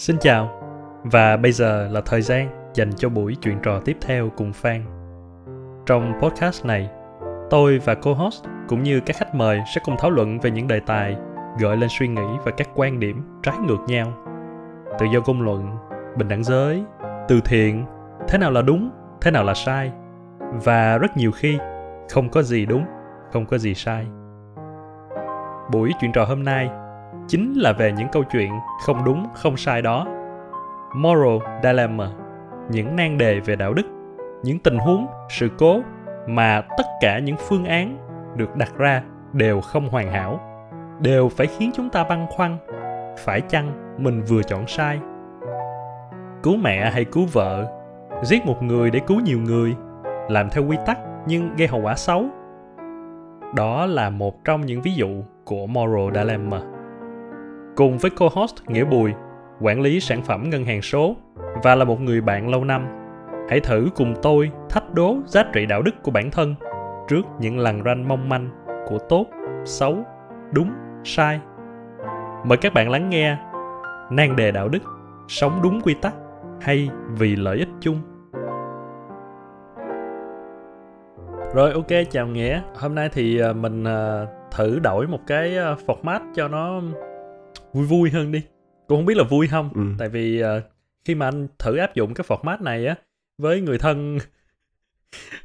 Xin chào, và bây giờ là thời gian dành cho buổi chuyện trò tiếp theo cùng Phan. Trong podcast này, tôi và co-host cũng như các khách mời sẽ cùng thảo luận về những đề tài gợi lên suy nghĩ và các quan điểm trái ngược nhau. Tự do ngôn luận, bình đẳng giới, từ thiện, thế nào là đúng, thế nào là sai. Và rất nhiều khi, không có gì đúng, không có gì sai. Buổi chuyện trò hôm nay chính là về những câu chuyện không đúng, không sai đó. Moral dilemma, những nan đề về đạo đức, những tình huống, sự cố mà tất cả những phương án được đặt ra đều không hoàn hảo, đều phải khiến chúng ta băn khoăn, phải chăng mình vừa chọn sai? Cứu mẹ hay cứu vợ? Giết một người để cứu nhiều người? Làm theo quy tắc nhưng gây hậu quả xấu? Đó là một trong những ví dụ của moral dilemma cùng với co-host Nghĩa Bùi, quản lý sản phẩm ngân hàng số và là một người bạn lâu năm. Hãy thử cùng tôi thách đố giá trị đạo đức của bản thân trước những lằn ranh mong manh của tốt, xấu, đúng, sai. Mời các bạn lắng nghe nan đề đạo đức, sống đúng quy tắc hay vì lợi ích chung. Rồi ok chào Nghĩa, hôm nay thì ờ, mình ờ, thử đổi một cái ờ, format cho nó vui vui hơn đi. Cũng không biết là vui không. Ừ. tại vì uh, khi mà anh thử áp dụng cái format này á với người thân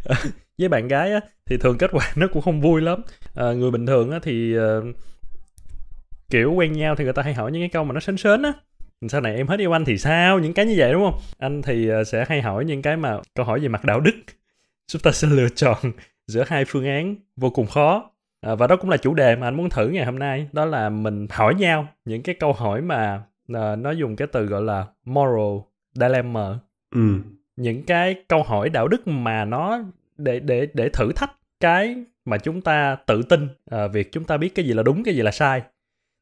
với bạn gái á thì thường kết quả nó cũng không vui lắm. À, người bình thường á thì uh, kiểu quen nhau thì người ta hay hỏi những cái câu mà nó sến sến á. Sau này em hết yêu anh thì sao? Những cái như vậy đúng không? Anh thì uh, sẽ hay hỏi những cái mà câu hỏi về mặt đạo đức. Chúng ta sẽ lựa chọn giữa hai phương án vô cùng khó à, và đó cũng là chủ đề mà anh muốn thử ngày hôm nay đó là mình hỏi nhau những cái câu hỏi mà à, nó dùng cái từ gọi là moral dilemma ừ. những cái câu hỏi đạo đức mà nó để để để thử thách cái mà chúng ta tự tin à, việc chúng ta biết cái gì là đúng cái gì là sai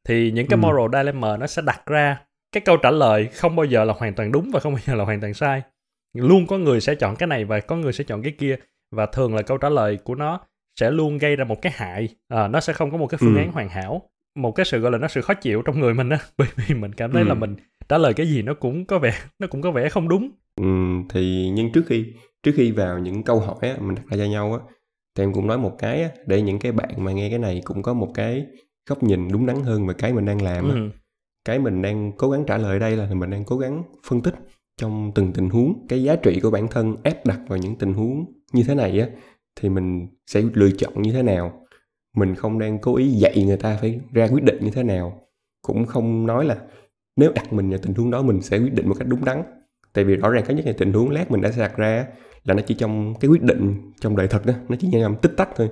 thì những cái ừ. moral dilemma nó sẽ đặt ra cái câu trả lời không bao giờ là hoàn toàn đúng và không bao giờ là hoàn toàn sai luôn có người sẽ chọn cái này và có người sẽ chọn cái kia và thường là câu trả lời của nó sẽ luôn gây ra một cái hại à, nó sẽ không có một cái phương ừ. án hoàn hảo một cái sự gọi là nó sự khó chịu trong người mình á bởi vì mình cảm thấy ừ. là mình trả lời cái gì nó cũng có vẻ nó cũng có vẻ không đúng ừ, thì nhưng trước khi trước khi vào những câu hỏi á, mình đặt ra cho nhau á thì em cũng nói một cái á, để những cái bạn mà nghe cái này cũng có một cái góc nhìn đúng đắn hơn về cái mình đang làm á. Ừ. cái mình đang cố gắng trả lời đây là mình đang cố gắng phân tích trong từng tình huống cái giá trị của bản thân ép đặt vào những tình huống như thế này á thì mình sẽ lựa chọn như thế nào? Mình không đang cố ý dạy người ta phải ra quyết định như thế nào. Cũng không nói là nếu đặt mình vào tình huống đó mình sẽ quyết định một cách đúng đắn. Tại vì rõ ràng có nhất là tình huống lát mình đã đặt ra là nó chỉ trong cái quyết định trong đời thật đó nó chỉ nhằm tích tắc thôi.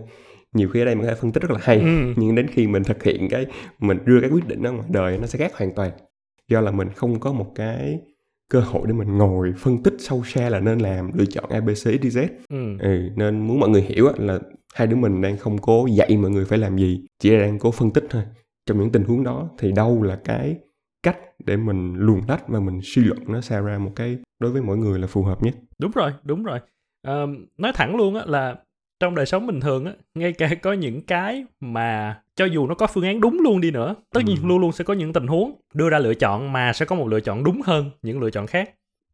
Nhiều khi ở đây mình có thể phân tích rất là hay ừ. nhưng đến khi mình thực hiện cái mình đưa cái quyết định đó ngoài đời nó sẽ khác hoàn toàn. Do là mình không có một cái cơ hội để mình ngồi phân tích sâu xa là nên làm lựa chọn abc dz ừ. ừ nên muốn mọi người hiểu là hai đứa mình đang không cố dạy mọi người phải làm gì chỉ là đang cố phân tích thôi. Trong những tình huống đó thì đâu là cái cách để mình luồn lách và mình suy luận nó sao ra một cái đối với mỗi người là phù hợp nhất? Đúng rồi đúng rồi. À, nói thẳng luôn á là trong đời sống bình thường á ngay cả có những cái mà cho dù nó có phương án đúng luôn đi nữa tất nhiên ừ. luôn luôn sẽ có những tình huống đưa ra lựa chọn mà sẽ có một lựa chọn đúng hơn những lựa chọn khác.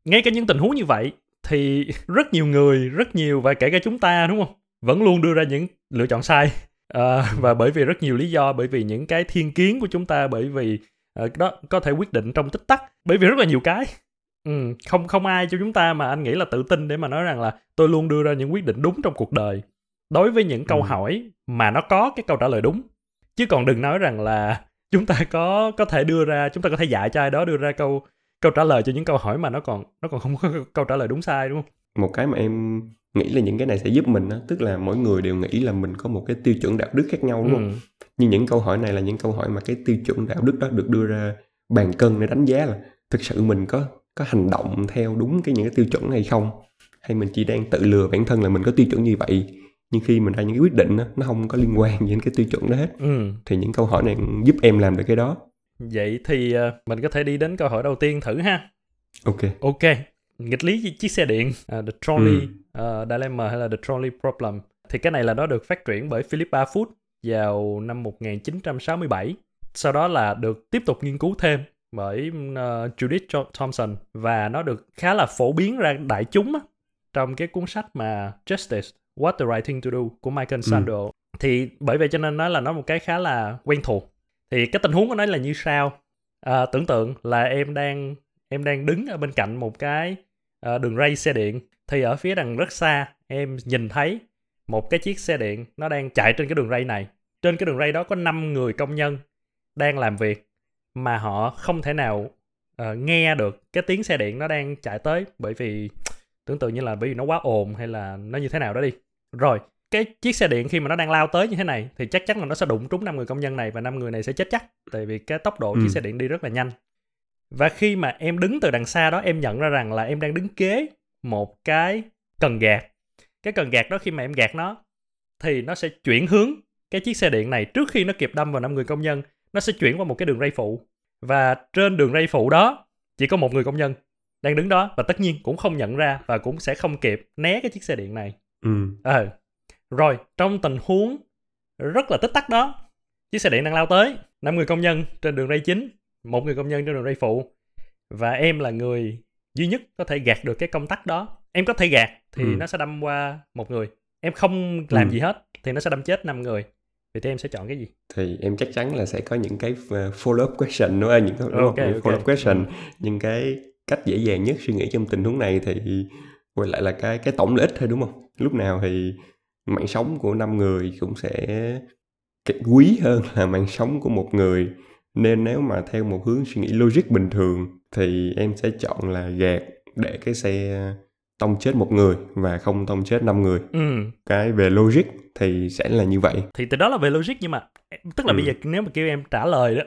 Ngay cả những tình huống như vậy thì rất nhiều người rất nhiều và kể cả chúng ta đúng không? Vẫn luôn đưa ra những lựa chọn sai. À, và bởi vì rất nhiều lý do bởi vì những cái thiên kiến của chúng ta bởi vì uh, đó có thể quyết định trong tích tắc bởi vì rất là nhiều cái. Ừ, không không ai cho chúng ta mà anh nghĩ là tự tin để mà nói rằng là tôi luôn đưa ra những quyết định đúng trong cuộc đời đối với những câu ừ. hỏi mà nó có cái câu trả lời đúng chứ còn đừng nói rằng là chúng ta có có thể đưa ra chúng ta có thể dạy cho ai đó đưa ra câu câu trả lời cho những câu hỏi mà nó còn nó còn không có câu trả lời đúng sai đúng không một cái mà em nghĩ là những cái này sẽ giúp mình đó, tức là mỗi người đều nghĩ là mình có một cái tiêu chuẩn đạo đức khác nhau đúng không ừ. nhưng những câu hỏi này là những câu hỏi mà cái tiêu chuẩn đạo đức đó được đưa ra bàn cân để đánh giá là thực sự mình có có hành động theo đúng cái những cái tiêu chuẩn hay không hay mình chỉ đang tự lừa bản thân là mình có tiêu chuẩn như vậy nhưng khi mình ra những cái quyết định đó, nó không có liên quan gì đến cái tiêu chuẩn đó hết. Ừ. thì những câu hỏi này giúp em làm được cái đó. Vậy thì uh, mình có thể đi đến câu hỏi đầu tiên thử ha. Ok. Ok. Nghịch lý chiếc xe điện uh, the trolley ừ. uh, dilemma hay là the trolley problem. Thì cái này là nó được phát triển bởi Philip Barfoot vào năm 1967 sau đó là được tiếp tục nghiên cứu thêm bởi uh, Judith Thompson. Và nó được khá là phổ biến ra đại chúng á, trong cái cuốn sách mà Justice What the Right Thing to Do của Michael Sandel. Ừ. Thì bởi vậy cho nên nói là nó một cái khá là quen thuộc. Thì cái tình huống của nó là như sau. À, tưởng tượng là em đang em đang đứng ở bên cạnh một cái uh, đường ray xe điện thì ở phía đằng rất xa em nhìn thấy một cái chiếc xe điện nó đang chạy trên cái đường ray này trên cái đường ray đó có 5 người công nhân đang làm việc mà họ không thể nào uh, nghe được cái tiếng xe điện nó đang chạy tới bởi vì tưởng tượng như là bởi vì nó quá ồn hay là nó như thế nào đó đi rồi cái chiếc xe điện khi mà nó đang lao tới như thế này thì chắc chắn là nó sẽ đụng trúng năm người công nhân này và năm người này sẽ chết chắc tại vì cái tốc độ ừ. chiếc xe điện đi rất là nhanh. Và khi mà em đứng từ đằng xa đó em nhận ra rằng là em đang đứng kế một cái cần gạt. Cái cần gạt đó khi mà em gạt nó thì nó sẽ chuyển hướng cái chiếc xe điện này trước khi nó kịp đâm vào năm người công nhân nó sẽ chuyển qua một cái đường ray phụ. Và trên đường ray phụ đó chỉ có một người công nhân đang đứng đó và tất nhiên cũng không nhận ra và cũng sẽ không kịp né cái chiếc xe điện này ừ. à, rồi trong tình huống rất là tích tắc đó chiếc xe điện đang lao tới năm người công nhân trên đường ray chính một người công nhân trên đường ray phụ và em là người duy nhất có thể gạt được cái công tắc đó em có thể gạt thì ừ. nó sẽ đâm qua một người em không làm ừ. gì hết thì nó sẽ đâm chết năm người vậy thì em sẽ chọn cái gì thì em chắc chắn là sẽ có những cái ờ, follow up question nữa những cái okay. follow up question ừ. những cái cách dễ dàng nhất suy nghĩ trong tình huống này thì quay lại là cái cái tổng lợi ích thôi đúng không lúc nào thì mạng sống của năm người cũng sẽ quý hơn là mạng sống của một người nên nếu mà theo một hướng suy nghĩ logic bình thường thì em sẽ chọn là gạt để cái xe tông chết một người và không tông chết năm người ừ. cái về logic thì sẽ là như vậy thì từ đó là về logic nhưng mà tức là ừ. bây giờ nếu mà kêu em trả lời đó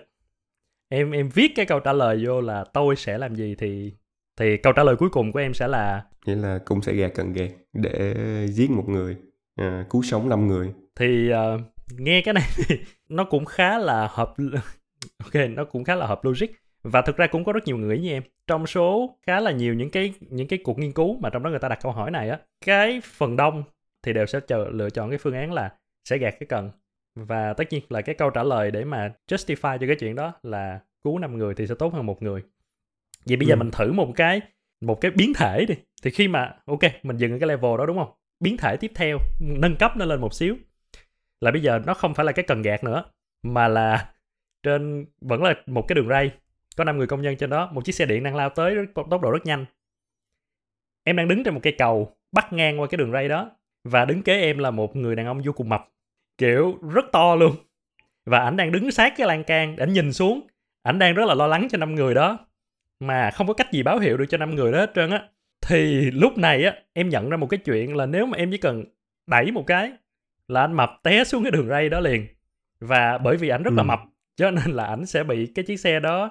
em em viết cái câu trả lời vô là tôi sẽ làm gì thì thì câu trả lời cuối cùng của em sẽ là? Nghĩa là cũng sẽ gạt cần gạt để giết một người à, cứu sống năm người. Thì uh, nghe cái này thì nó cũng khá là hợp ok nó cũng khá là hợp logic. Và thực ra cũng có rất nhiều người như em. Trong số khá là nhiều những cái những cái cuộc nghiên cứu mà trong đó người ta đặt câu hỏi này á cái phần đông thì đều sẽ chờ, lựa chọn cái phương án là sẽ gạt cái cần và tất nhiên là cái câu trả lời để mà justify cho cái chuyện đó là cứu năm người thì sẽ tốt hơn một người vậy bây ừ. giờ mình thử một cái một cái biến thể đi. Thì khi mà ok mình dừng ở cái level đó đúng không? Biến thể tiếp theo nâng cấp nó lên một xíu. Là bây giờ nó không phải là cái cần gạt nữa mà là trên vẫn là một cái đường ray. Có 5 người công nhân trên đó một chiếc xe điện đang lao tới tốc độ rất nhanh. Em đang đứng trên một cây cầu bắt ngang qua cái đường ray đó và đứng kế em là một người đàn ông vô cùng mập. Kiểu rất to luôn. Và ảnh đang đứng sát cái lan can ảnh nhìn xuống. Ảnh đang rất là lo lắng cho năm người đó mà không có cách gì báo hiệu được cho năm người đó hết trơn á. Thì lúc này á em nhận ra một cái chuyện là nếu mà em chỉ cần đẩy một cái là anh mập té xuống cái đường ray đó liền. Và bởi vì ảnh rất ừ. là mập cho nên là ảnh sẽ bị cái chiếc xe đó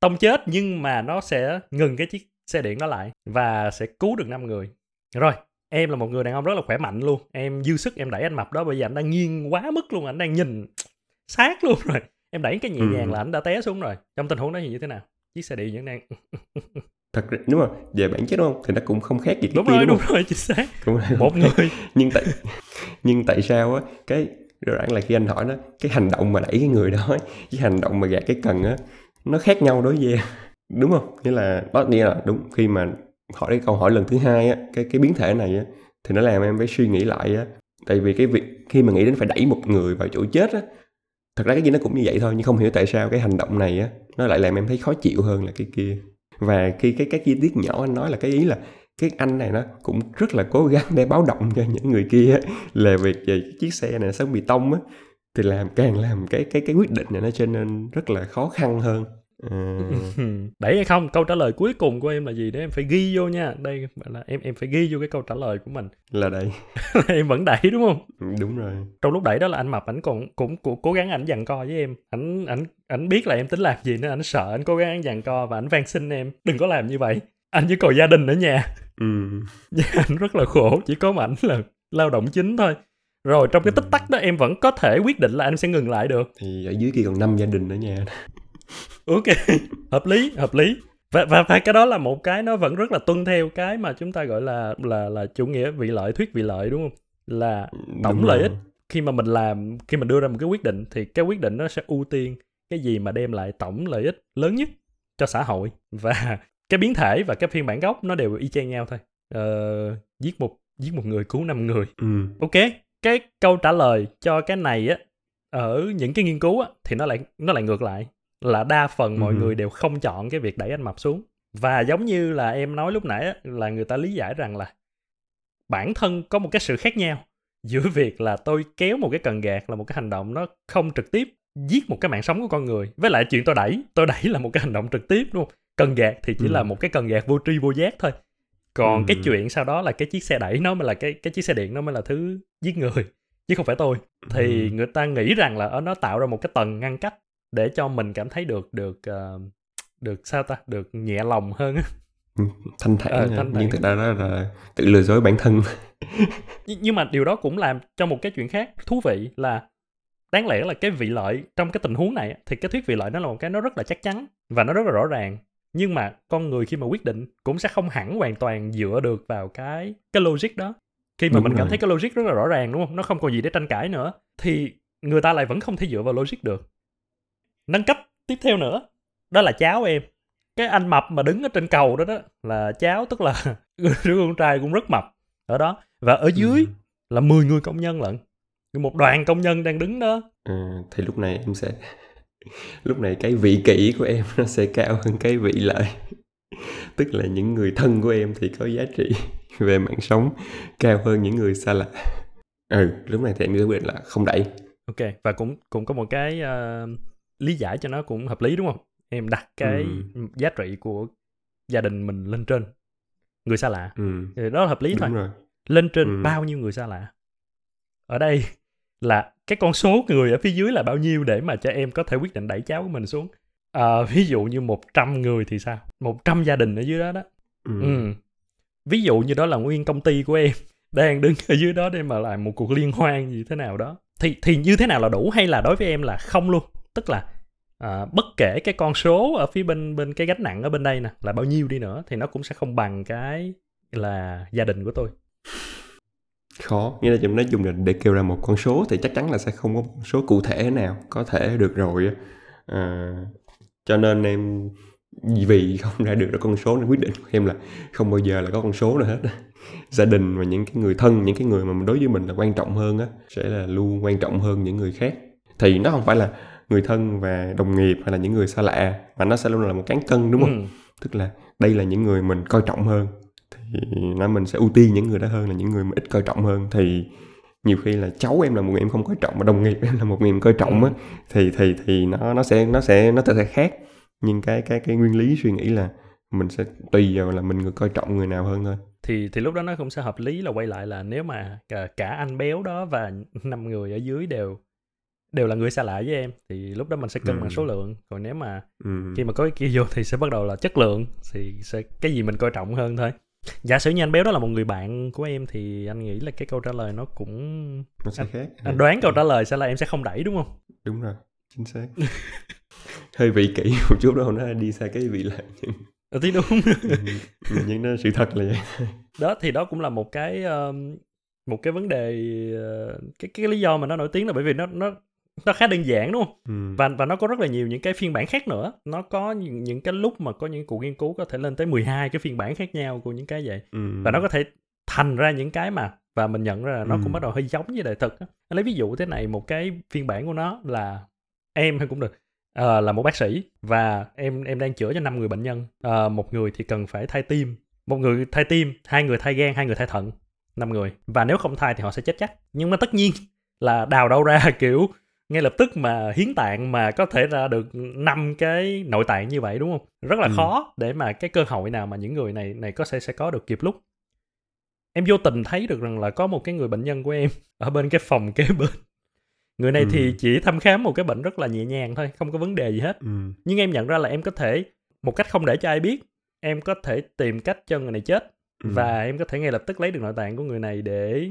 tông chết nhưng mà nó sẽ ngừng cái chiếc xe điện đó lại và sẽ cứu được 5 người. Rồi em là một người đàn ông rất là khỏe mạnh luôn. Em dư sức em đẩy anh mập đó bởi vì anh đang nghiêng quá mức luôn anh đang nhìn sát luôn rồi. Em đẩy cái nhẹ ừ. nhàng là anh đã té xuống rồi. Trong tình huống đó thì như thế nào chiếc xe điện vẫn đang thật đúng không về bản chất đúng không? Thì nó cũng không khác gì đúng rồi đúng, đúng rồi chính xác. Cũng một người. Nhưng tại nhưng tại sao á cái rõ ràng là khi anh hỏi nó cái hành động mà đẩy cái người đó cái hành động mà gạt cái cần á nó khác nhau đối với đúng không? Nghĩa là đó nghĩa là đúng khi mà hỏi cái câu hỏi lần thứ hai á cái cái biến thể này á thì nó làm em phải suy nghĩ lại á. Tại vì cái việc khi mà nghĩ đến phải đẩy một người vào chỗ chết á thật ra cái gì nó cũng như vậy thôi, nhưng không hiểu tại sao cái hành động này á, nó lại làm em thấy khó chịu hơn là cái kia. Và khi cái cái chi tiết nhỏ anh nói là cái ý là cái anh này nó cũng rất là cố gắng để báo động cho những người kia là việc về chiếc xe này sớm bị tông á, thì làm, càng làm cái cái cái quyết định này nó trở nên rất là khó khăn hơn. à... đẩy hay không? Câu trả lời cuối cùng của em là gì? Để em phải ghi vô nha. Đây là em em phải ghi vô cái câu trả lời của mình. Là đẩy em vẫn đẩy đúng không? Ừ, đúng rồi. Trong lúc đẩy đó là anh mập ảnh còn cũng, cũng cố gắng ảnh dằn co với em. Ảnh ảnh ảnh biết là em tính làm gì nên ảnh sợ ảnh cố gắng ảnh dằn co và ảnh van xin em đừng có làm như vậy. Anh chỉ còn gia đình ở nhà. Ừ. anh rất là khổ chỉ có ảnh là lao động chính thôi. Rồi trong cái tích tắc đó em vẫn có thể quyết định là anh sẽ ngừng lại được. Thì ở dưới kia còn năm gia đình ở nhà ok. Hợp lý hợp lý. Và, và và cái đó là một cái nó vẫn rất là tuân theo cái mà chúng ta gọi là là là chủ nghĩa vị lợi thuyết vị lợi đúng không? Là tổng đúng lợi rồi. ích. Khi mà mình làm khi mình đưa ra một cái quyết định thì cái quyết định nó sẽ ưu tiên cái gì mà đem lại tổng lợi ích lớn nhất cho xã hội. Và cái biến thể và cái phiên bản gốc nó đều y chang nhau thôi. Ờ, giết một giết một người cứu năm người. Ừ. ok cái câu trả lời cho cái này á ở những cái nghiên cứu á thì nó lại nó lại ngược lại là đa phần mọi Ừ. người đều không chọn cái việc đẩy anh mập xuống và giống như là em nói lúc nãy á, là người ta lý giải rằng là bản thân có một cái sự khác nhau giữa việc là tôi kéo một cái cần gạt là một cái hành động nó không trực tiếp giết một cái mạng sống của con người với lại chuyện tôi đẩy tôi đẩy là một cái hành động trực tiếp đúng không cần gạt thì chỉ Ừ. là một cái cần gạt vô tri vô giác thôi còn Ừ. cái chuyện sau đó là cái chiếc xe đẩy nó mới là cái cái chiếc xe điện nó mới là thứ giết người chứ không phải tôi thì Ừ. người ta nghĩ rằng là ờ, nó tạo ra một cái tầng ngăn cách để cho mình cảm thấy được được ờ, được sao ta được nhẹ lòng hơn á thanh thản, Ờ, ha. thanh thản. nhưng thực ra đó là tự lừa dối bản thân Nhưng- nhưng mà điều đó cũng làm cho một cái chuyện khác thú vị là đáng lẽ là cái vị lợi trong cái tình huống này thì cái thuyết vị lợi nó là một cái nó rất là chắc chắn và nó rất là rõ ràng nhưng mà con người khi mà quyết định cũng sẽ không hẳn hoàn toàn dựa được vào cái cái logic đó khi mà Đúng mình cảm rồi. thấy cái logic rất là rõ ràng đúng không nó không còn gì để tranh cãi nữa thì người ta lại vẫn không thể dựa vào logic được nâng cấp tiếp theo nữa. Đó là cháu em. Cái anh mập mà đứng ở trên cầu đó đó là cháu tức là đứa con trai cũng rất mập. Ở đó. Và ở dưới Ừ. là 10 người công nhân lận. Một đoàn công nhân đang đứng đó. Ờ, thì lúc này em sẽ lúc này cái vị kỷ của em nó sẽ cao hơn cái vị lợi. Tức là những người thân của em thì có giá trị về mạng sống cao hơn những người xa lạ. Ừ lúc này thì em quyết định là không đẩy. Ok và cũng cũng có một cái ờ, lý giải cho nó cũng hợp lý đúng không? Em đặt cái giá trị của gia đình mình lên trên. Người xa lạ. Ừ. Thì đó là hợp lý thôi. đúng rồi. Lên trên Ừ. bao nhiêu người xa lạ? Ở đây là cái con số người ở phía dưới là bao nhiêu để mà cho em có thể quyết định đẩy cháu của mình xuống? Ờ, ví dụ như 100 người thì sao? 100 gia đình ở dưới đó đó. Ừ. Ừ. Ví dụ như đó là nguyên công ty của em đang đứng ở dưới đó để mà làm một cuộc liên hoan gì thế nào đó. Thì thì như thế nào là đủ hay là đối với em là không luôn? Tức là à, bất kể cái con số ở phía bên bên cái gánh nặng ở bên đây nè là bao nhiêu đi nữa thì nó cũng sẽ không bằng cái là gia đình của tôi. khó. Nghĩa là chúng nói dùng là để kêu ra một con số thì chắc chắn là sẽ không có một số cụ thể nào có thể được rồi à, cho nên em vì không ra được ra con số nên quyết định của em là không bao giờ là có con số nào hết gia đình và những cái người thân những cái người mà đối với mình là quan trọng hơn á sẽ là luôn quan trọng hơn những người khác. Thì nó không phải là người thân và đồng nghiệp hay là những người xa lạ mà nó sẽ luôn là một cán cân đúng không? Ừ. tức là đây là những người mình coi trọng hơn thì nó mình sẽ ưu tiên những người đó hơn là những người mà ít coi trọng hơn. Thì nhiều khi là cháu em là một người em không coi trọng mà đồng nghiệp em là một người em coi trọng á thì thì thì nó nó sẽ nó sẽ nó sẽ khác. Nhưng cái cái cái nguyên lý suy nghĩ là mình sẽ tùy vào là mình người coi trọng người nào hơn thôi. Thì thì lúc đó nó cũng sẽ hợp lý là quay lại là nếu mà cả, cả anh béo đó và năm người ở dưới đều đều là người xa lạ với em thì lúc đó mình sẽ cân Ừ. bằng số lượng. Còn nếu mà ừ. khi mà có cái kia vô thì sẽ bắt đầu là chất lượng thì sẽ cái gì mình coi trọng hơn thôi. Giả sử như anh béo đó là một người bạn của em thì anh nghĩ là cái câu trả lời nó cũng nó sẽ khác. anh đoán câu trả lời sẽ là em sẽ không đẩy đúng không? Đúng rồi chính xác. Hơi vị kỷ một chút đâu nó đi xa cái vị lợi nhưng, Ờ, thì đúng. Nhưng nó sự thật là vậy. Đó thì đó cũng là một cái um, một cái vấn đề uh, cái cái lý do mà nó nổi tiếng là bởi vì nó nó nó khá đơn giản đúng không? Ừ. và và nó có rất là nhiều những cái phiên bản khác nữa. Nó có những, những cái lúc mà có những cuộc nghiên cứu có thể lên tới 12 cái phiên bản khác nhau của những cái vậy. Ừ. và nó có thể thành ra những cái mà và mình nhận ra là nó Ừ. cũng bắt đầu hơi giống với đời thực lấy ví dụ thế này một cái phiên bản của nó là em hay cũng được ờ, là một bác sĩ và em em đang chữa cho năm người bệnh nhân. Ờ, một người thì cần phải thay tim một người thay tim hai người thay gan hai người thay thận năm người. Và nếu không thay thì họ sẽ chết chắc. Nhưng mà tất nhiên là đào đâu ra kiểu ngay lập tức mà hiến tạng mà có thể ra được năm cái nội tạng như vậy đúng không rất là Ừ. khó để mà cái cơ hội nào mà những người này này có sẽ sẽ có được kịp lúc em vô tình thấy được rằng là có một cái người bệnh nhân của em ở bên cái phòng kế bên người này Ừ. thì chỉ thăm khám một cái bệnh rất là nhẹ nhàng thôi không có vấn đề gì hết ừ. nhưng em nhận ra là em có thể một cách không để cho ai biết em có thể tìm cách cho người này chết Ừ. và em có thể ngay lập tức lấy được nội tạng của người này để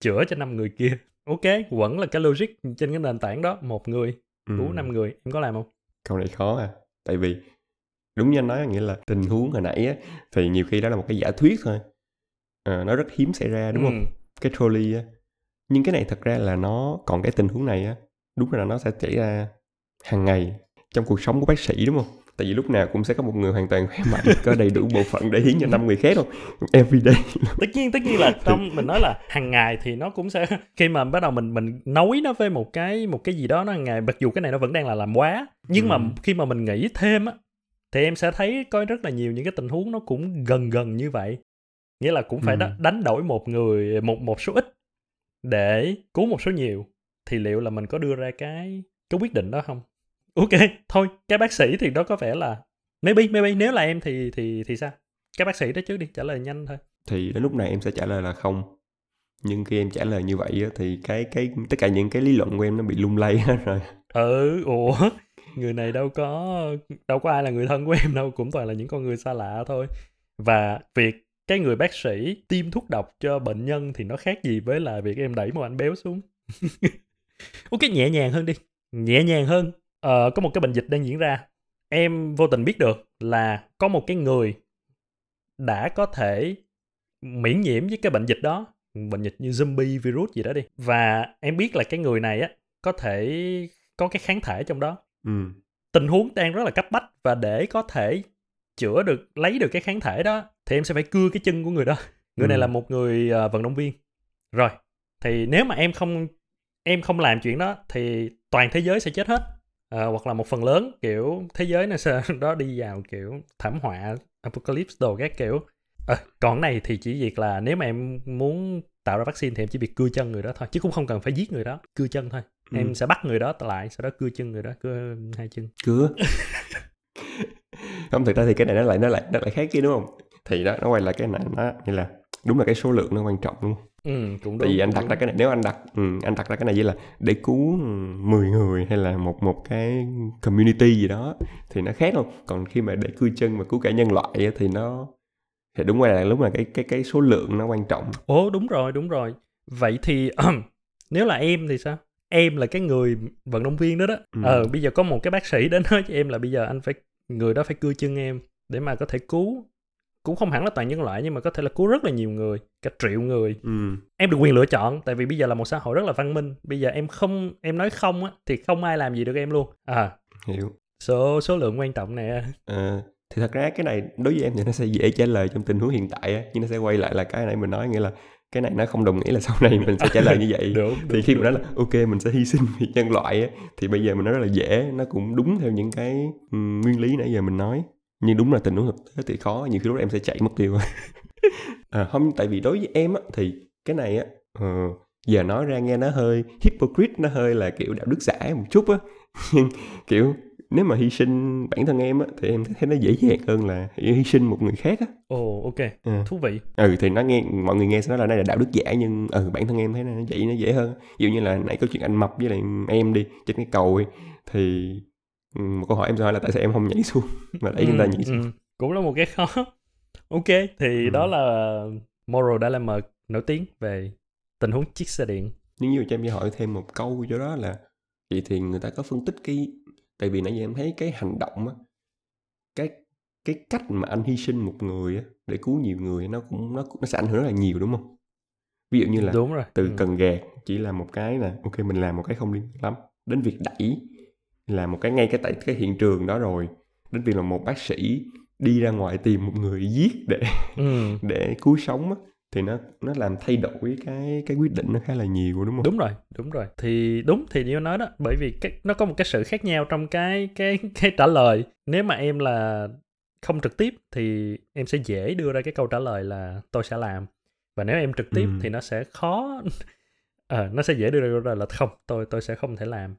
chữa cho năm người kia ok vẫn là cái logic trên cái nền tảng đó. Một người Ừ. cứu năm người em có làm không? Câu này khó à. Tại vì đúng như anh nói nghĩa là tình huống hồi nãy á thì nhiều khi đó là một cái giả thuyết thôi. Ờ, nó rất hiếm xảy ra đúng không? Ừ. cái trolley á. Nhưng cái này thật ra là nó còn cái tình huống này á đúng là nó sẽ xảy ra hàng ngày trong cuộc sống của bác sĩ đúng không tại vì lúc nào cũng sẽ có một người hoàn toàn khỏe mạnh có đầy đủ bộ phận để hiến cho năm người khác không everyday tất nhiên tất nhiên là trong mình nói là hàng ngày thì nó cũng sẽ khi mà bắt đầu mình mình nối nó với một cái một cái gì đó nó hàng ngày mặc dù cái này nó vẫn đang là làm quá nhưng ừ. mà khi mà mình nghĩ thêm á thì em sẽ thấy có rất là nhiều những cái tình huống nó cũng gần gần như vậy. Nghĩa là cũng phải ừ. đánh đổi một người một một số ít để cứu một số nhiều. Thì liệu là mình có đưa ra cái cái quyết định đó không ok thôi cái bác sĩ thì đó có vẻ là maybe maybe nếu là em thì thì thì sao? Cái bác sĩ đó trước đi trả lời nhanh thôi. Thì đến lúc này em sẽ trả lời là không. Nhưng khi em trả lời như vậy thì cái cái tất cả những cái lý luận của em nó bị lung lay hết rồi. Ừ ủa? Người này đâu có đâu có ai là người thân của em đâu cũng toàn là những con người xa lạ thôi. Và việc cái người bác sĩ tiêm thuốc độc cho bệnh nhân thì nó khác gì với là việc em đẩy một anh béo xuống. Ok nhẹ nhàng hơn đi nhẹ nhàng hơn ờ, có một cái bệnh dịch đang diễn ra. Em vô tình biết được là có một cái người đã có thể miễn nhiễm với cái bệnh dịch đó bệnh dịch như zombie virus gì đó đi. Và em biết là cái người này á có thể có cái kháng thể trong đó. Ừ. tình huống đang rất là cấp bách và để có thể chữa được lấy được cái kháng thể đó thì em sẽ phải cưa cái chân của người đó. Người ừ. này là một người uh, vận động viên. Rồi thì nếu mà em không em không làm chuyện đó thì toàn thế giới sẽ chết hết à, hoặc là một phần lớn kiểu thế giới nó sẽ đó đi vào kiểu thảm họa apocalypse đồ các kiểu. À, còn này thì chỉ việc là nếu mà em muốn tạo ra vaccine thì em chỉ việc cưa chân người đó thôi chứ cũng không cần phải giết người đó cưa chân thôi. Ừ. em sẽ bắt người đó lại sau đó cưa chân người đó cưa hai chân. Cưa. Không thực ra thì cái này nó lại nó lại nó lại khác kia đúng không? Thì đó nó quay lại cái này nó như là đúng là cái số lượng nó quan trọng đúng không Ừ, cũng đúng, Tại vì anh đặt ra cái này nếu anh đặt ừ, anh đặt ra cái này như là để cứu 10 người hay là một một cái community gì đó thì nó khác không? Còn khi mà để cưa chân mà cứu cả nhân loại thì nó thì đúng là lúc mà cái cái cái số lượng nó quan trọng. Ồ đúng rồi, đúng rồi. Vậy thì nếu là em thì sao? Em là cái người vận động viên đó đó. Ừ. Ờ bây giờ có một cái bác sĩ đến nói cho em là bây giờ anh phải người đó phải cưa chân em để mà có thể cứu cũng không hẳn là toàn nhân loại nhưng mà có thể là cứu rất là nhiều người cả triệu người. Ừ. em được quyền lựa chọn tại vì bây giờ là một xã hội rất là văn minh. Bây giờ em không em nói không á thì không ai làm gì được em luôn. À. Hiểu. Số số lượng quan trọng nè à, thì thật ra cái này đối với em thì nó sẽ dễ trả lời trong tình huống hiện tại á nhưng nó sẽ quay lại là cái này mình nói nghĩa là cái này nó không đồng nghĩa là sau này mình sẽ trả lời như vậy. Đúng, thì đúng, khi đúng. mà nói là ok mình sẽ hy sinh vì nhân loại á thì bây giờ mình nói rất là dễ nó cũng đúng theo những cái um, nguyên lý nãy giờ mình nói nhưng đúng là tình huống thực tế thì khó nhiều khi lúc em sẽ chạy mất tiêu. À, không tại vì đối với em á thì cái này á uh, giờ nói ra nghe nó hơi hypocrite nó hơi là kiểu đạo đức giả một chút á. Nhưng kiểu nếu mà hy sinh bản thân em á thì em thấy nó dễ dàng hơn là hy sinh một người khác á. Ồ oh, ok. À. thú vị. Ừ thì nó nghe mọi người nghe sẽ nói là đây là đạo đức giả nhưng ừ bản thân em thấy nó vậy nó dễ hơn. Ví dụ như là nãy câu chuyện anh mập với lại em đi trên cái cầu ấy, thì một câu hỏi em sẽ hỏi là tại sao em không nhảy xuống mà đẩy ừ, người ta nhảy xuống ừ. cũng là một cái khó ok thì ừ. đó là moral dilemma nổi tiếng về tình huống chiếc xe điện nhưng như cho em hỏi thêm một câu cho đó là vậy thì người ta có phân tích cái tại vì nãy giờ em thấy cái hành động á cái cái cách mà anh hy sinh một người á để cứu nhiều người nó cũng nó nó sẽ ảnh hưởng rất là nhiều đúng không ví dụ như là đúng rồi. từ ừ. cần gạt chỉ là một cái là ok mình làm một cái không liên lắm đến việc đẩy là một cái ngay cái tại cái hiện trường đó rồi đến việc là một bác sĩ đi ra ngoài tìm một người giết để ừ. để cứu sống á thì nó nó làm thay đổi cái cái quyết định nó khá là nhiều đúng không? Đúng rồi, đúng rồi. Thì đúng thì như nói đó, bởi vì cái nó có một cái sự khác nhau trong cái cái cái trả lời. Nếu mà em là không trực tiếp thì em sẽ dễ đưa ra cái câu trả lời là tôi sẽ làm. Và nếu em trực tiếp ừ. thì nó sẽ khó à, nó sẽ dễ đưa ra là không, tôi tôi sẽ không thể làm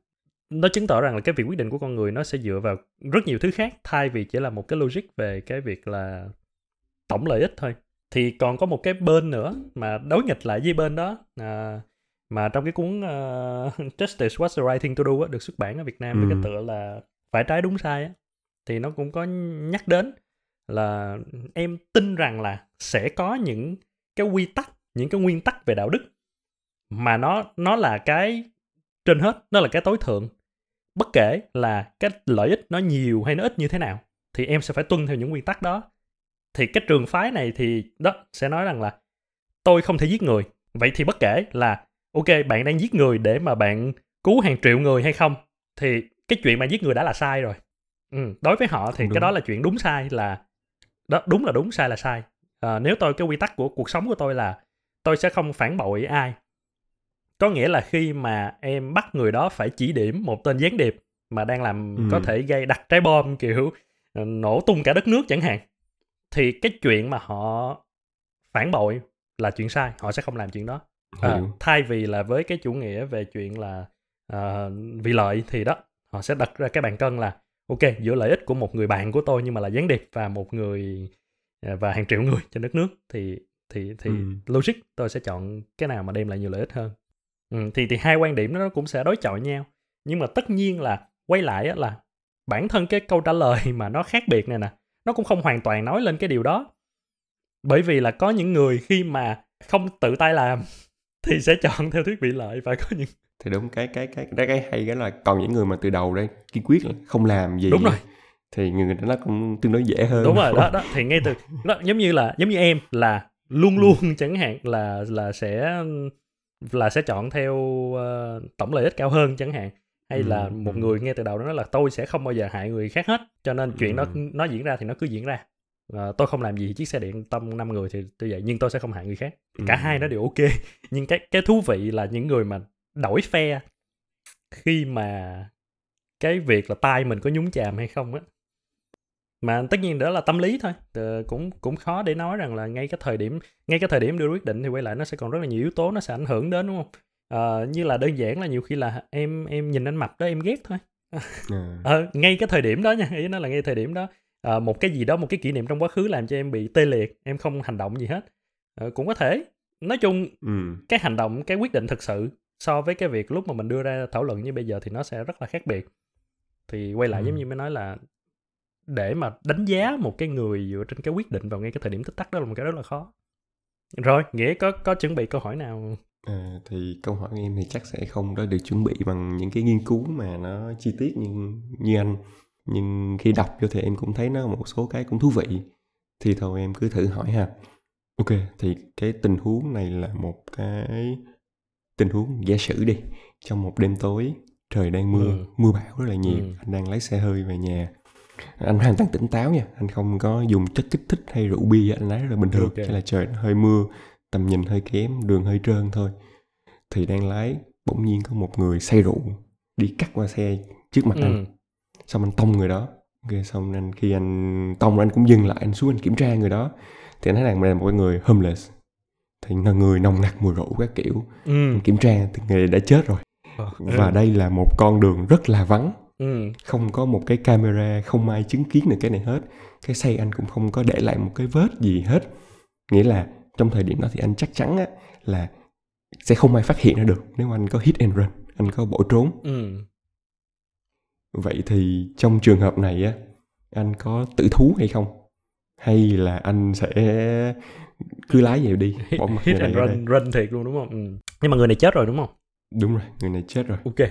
nó chứng tỏ rằng là cái việc quyết định của con người nó sẽ dựa vào rất nhiều thứ khác thay vì chỉ là một cái logic về cái việc là tổng lợi ích thôi thì còn có một cái bên nữa mà đối nghịch lại với bên đó à, mà trong cái cuốn uh, Justice What's the Right Thing to Do á, được xuất bản ở Việt Nam ừ. với cái tựa là phải trái đúng sai á, thì nó cũng có nhắc đến là em tin rằng là sẽ có những cái quy tắc những cái nguyên tắc về đạo đức mà nó nó là cái trên hết nó là cái tối thượng bất kể là cái lợi ích nó nhiều hay nó ít như thế nào thì em sẽ phải tuân theo những nguyên tắc đó thì cái trường phái này thì đó sẽ nói rằng là tôi không thể giết người vậy thì bất kể là ok bạn đang giết người để mà bạn cứu hàng triệu người hay không thì cái chuyện mà giết người đã là sai rồi ừ. đối với họ thì Không cái đúng. đó là chuyện đúng sai là đó đúng là đúng sai là sai à, nếu tôi cái quy tắc của cuộc sống của tôi là tôi sẽ không phản bội ai có nghĩa là khi mà em bắt người đó phải chỉ điểm một tên gián điệp mà đang làm Ừ. có thể gây đặt trái bom kiểu ờ, nổ tung cả đất nước chẳng hạn thì cái chuyện mà họ phản bội là chuyện sai họ sẽ không làm chuyện đó à, thay vì là với cái chủ nghĩa về chuyện là à, vì lợi thì đó họ sẽ đặt ra cái bàn cân là ok giữa lợi ích của một người bạn của tôi nhưng mà là gián điệp và một người và hàng triệu người trên đất nước thì thì thì Ừ. logic tôi sẽ chọn cái nào mà đem lại nhiều lợi ích hơn ừ, thì thì hai quan điểm đó nó cũng sẽ đối chọi nhau. Nhưng mà tất nhiên là quay lại á, là bản thân cái câu trả lời mà nó khác biệt này nè nó cũng không hoàn toàn nói lên cái điều đó. Bởi vì là có những người khi mà không tự tay làm thì sẽ chọn theo thuyết vị lợi và có những thì đúng cái cái cái cái, cái hay cái là còn những người mà từ đầu đây kiên quyết là không làm gì đúng rồi. thì người đó nó cũng tương đối dễ hơn. Đúng rồi đó đó. Thì ngay từ đó giống như là giống như em là luôn luôn chẳng hạn là là sẽ là sẽ chọn theo ờ, tổng lợi ích cao hơn chẳng hạn. Hay Ừ, là một người ngay từ đầu đó nói là tôi sẽ không bao giờ hại người khác hết cho nên chuyện nó Ừ. nó diễn ra thì nó cứ diễn ra. Ờ, tôi không làm gì chiếc xe điện tông năm người thì tôi vậy nhưng tôi sẽ không hại người khác. Cả Ừ. hai nó đều ok. Nhưng cái cái thú vị là những người mà đổi phe khi mà cái việc là tay mình có nhúng chàm hay không á mà tất nhiên đó là tâm lý thôi. Ờ, cũng cũng khó để nói rằng là ngay cái thời điểm ngay cái thời điểm đưa quyết định thì quay lại nó sẽ còn rất là nhiều yếu tố nó sẽ ảnh hưởng đến đúng không? Ờ, như là đơn giản là nhiều khi là em em nhìn anh mập đó em ghét thôi. À. ờ, ngay cái thời điểm đó nha ý nó là ngay thời điểm đó. Ờ, một cái gì đó một cái kỷ niệm trong quá khứ làm cho em bị tê liệt em không hành động gì hết. Ờ, cũng có thể. Nói chung ừ. cái hành động cái quyết định thực sự so với cái việc lúc mà mình đưa ra thảo luận như bây giờ thì nó sẽ rất là khác biệt. Thì quay lại Ừ. giống như mới nói là để mà đánh giá một cái người dựa trên cái quyết định vào ngay cái thời điểm tích tắc đó là một cái rất là khó. Rồi nghĩa có có chuẩn bị câu hỏi nào? À, thì câu hỏi của em thì chắc sẽ không có được chuẩn bị bằng những cái nghiên cứu mà nó chi tiết như như anh. Nhưng khi đọc vô thì em cũng thấy nó một số cái cũng thú vị. Thì thôi em cứ thử hỏi ha. Ok thì cái tình huống này là một cái tình huống giả sử đi. Trong một đêm tối trời đang mưa Ừ. mưa bão rất là nhiều. Ừ. anh đang lái xe hơi về nhà anh hoàn toàn tỉnh táo nha. Anh không có dùng chất kích thích hay rượu bia anh lái rất là bình thường. Ok. chỉ là trời hơi mưa tầm nhìn hơi kém đường hơi trơn thôi. Thì đang lái bỗng nhiên có một người say rượu đi cắt qua xe trước mặt anh. Ừ. xong anh tông người đó. Ok xong anh khi anh tông anh cũng dừng lại anh xuống anh kiểm tra người đó. Thì anh thấy rằng là một cái người homeless. Thì là người nồng nặc mùi rượu các kiểu. Ừ. anh kiểm tra thì người đã chết rồi. Ờ, và đây là một con đường rất là vắng ừ. không có một cái camera không ai chứng kiến được cái này hết. Cái xe anh cũng không có để lại một cái vết gì hết. Nghĩa là trong thời điểm đó thì anh chắc chắn á, là sẽ không ai phát hiện ra được nếu anh có hit and run anh có bỏ trốn. Ừ. vậy thì trong trường hợp này á anh có tự thú hay không? Hay là anh sẽ cứ lái vậy đi bỏ mặt hit and đây run run thiệt luôn đúng không? Ừ. nhưng mà người này chết rồi đúng không? Đúng rồi người này chết rồi. Ok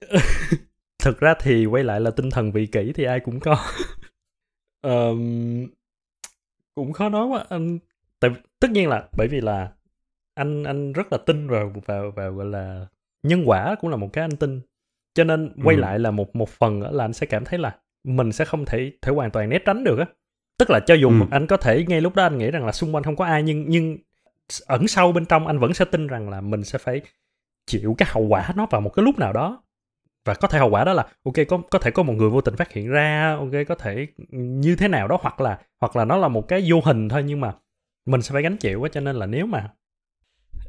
thực ra thì quay lại là tinh thần vị kỷ thì ai cũng có. Ờm, cũng khó nói quá. Anh tại tất nhiên là bởi vì là anh anh rất là tin vào vào vào gọi là nhân quả cũng là một cái anh tin. Cho nên quay Ừ. lại là một một phần là anh sẽ cảm thấy là mình sẽ không thể thể hoàn toàn né tránh được á. Tức là cho dù Ừ. anh có thể ngay lúc đó anh nghĩ rằng là xung quanh không có ai nhưng nhưng ẩn sâu bên trong anh vẫn sẽ tin rằng là mình sẽ phải chịu cái hậu quả nó vào một cái lúc nào đó và có thể hậu quả đó là ok có có thể có một người vô tình phát hiện ra ok có thể như thế nào đó hoặc là hoặc là nó là một cái vô hình thôi nhưng mà mình sẽ phải gánh chịu á cho nên là nếu mà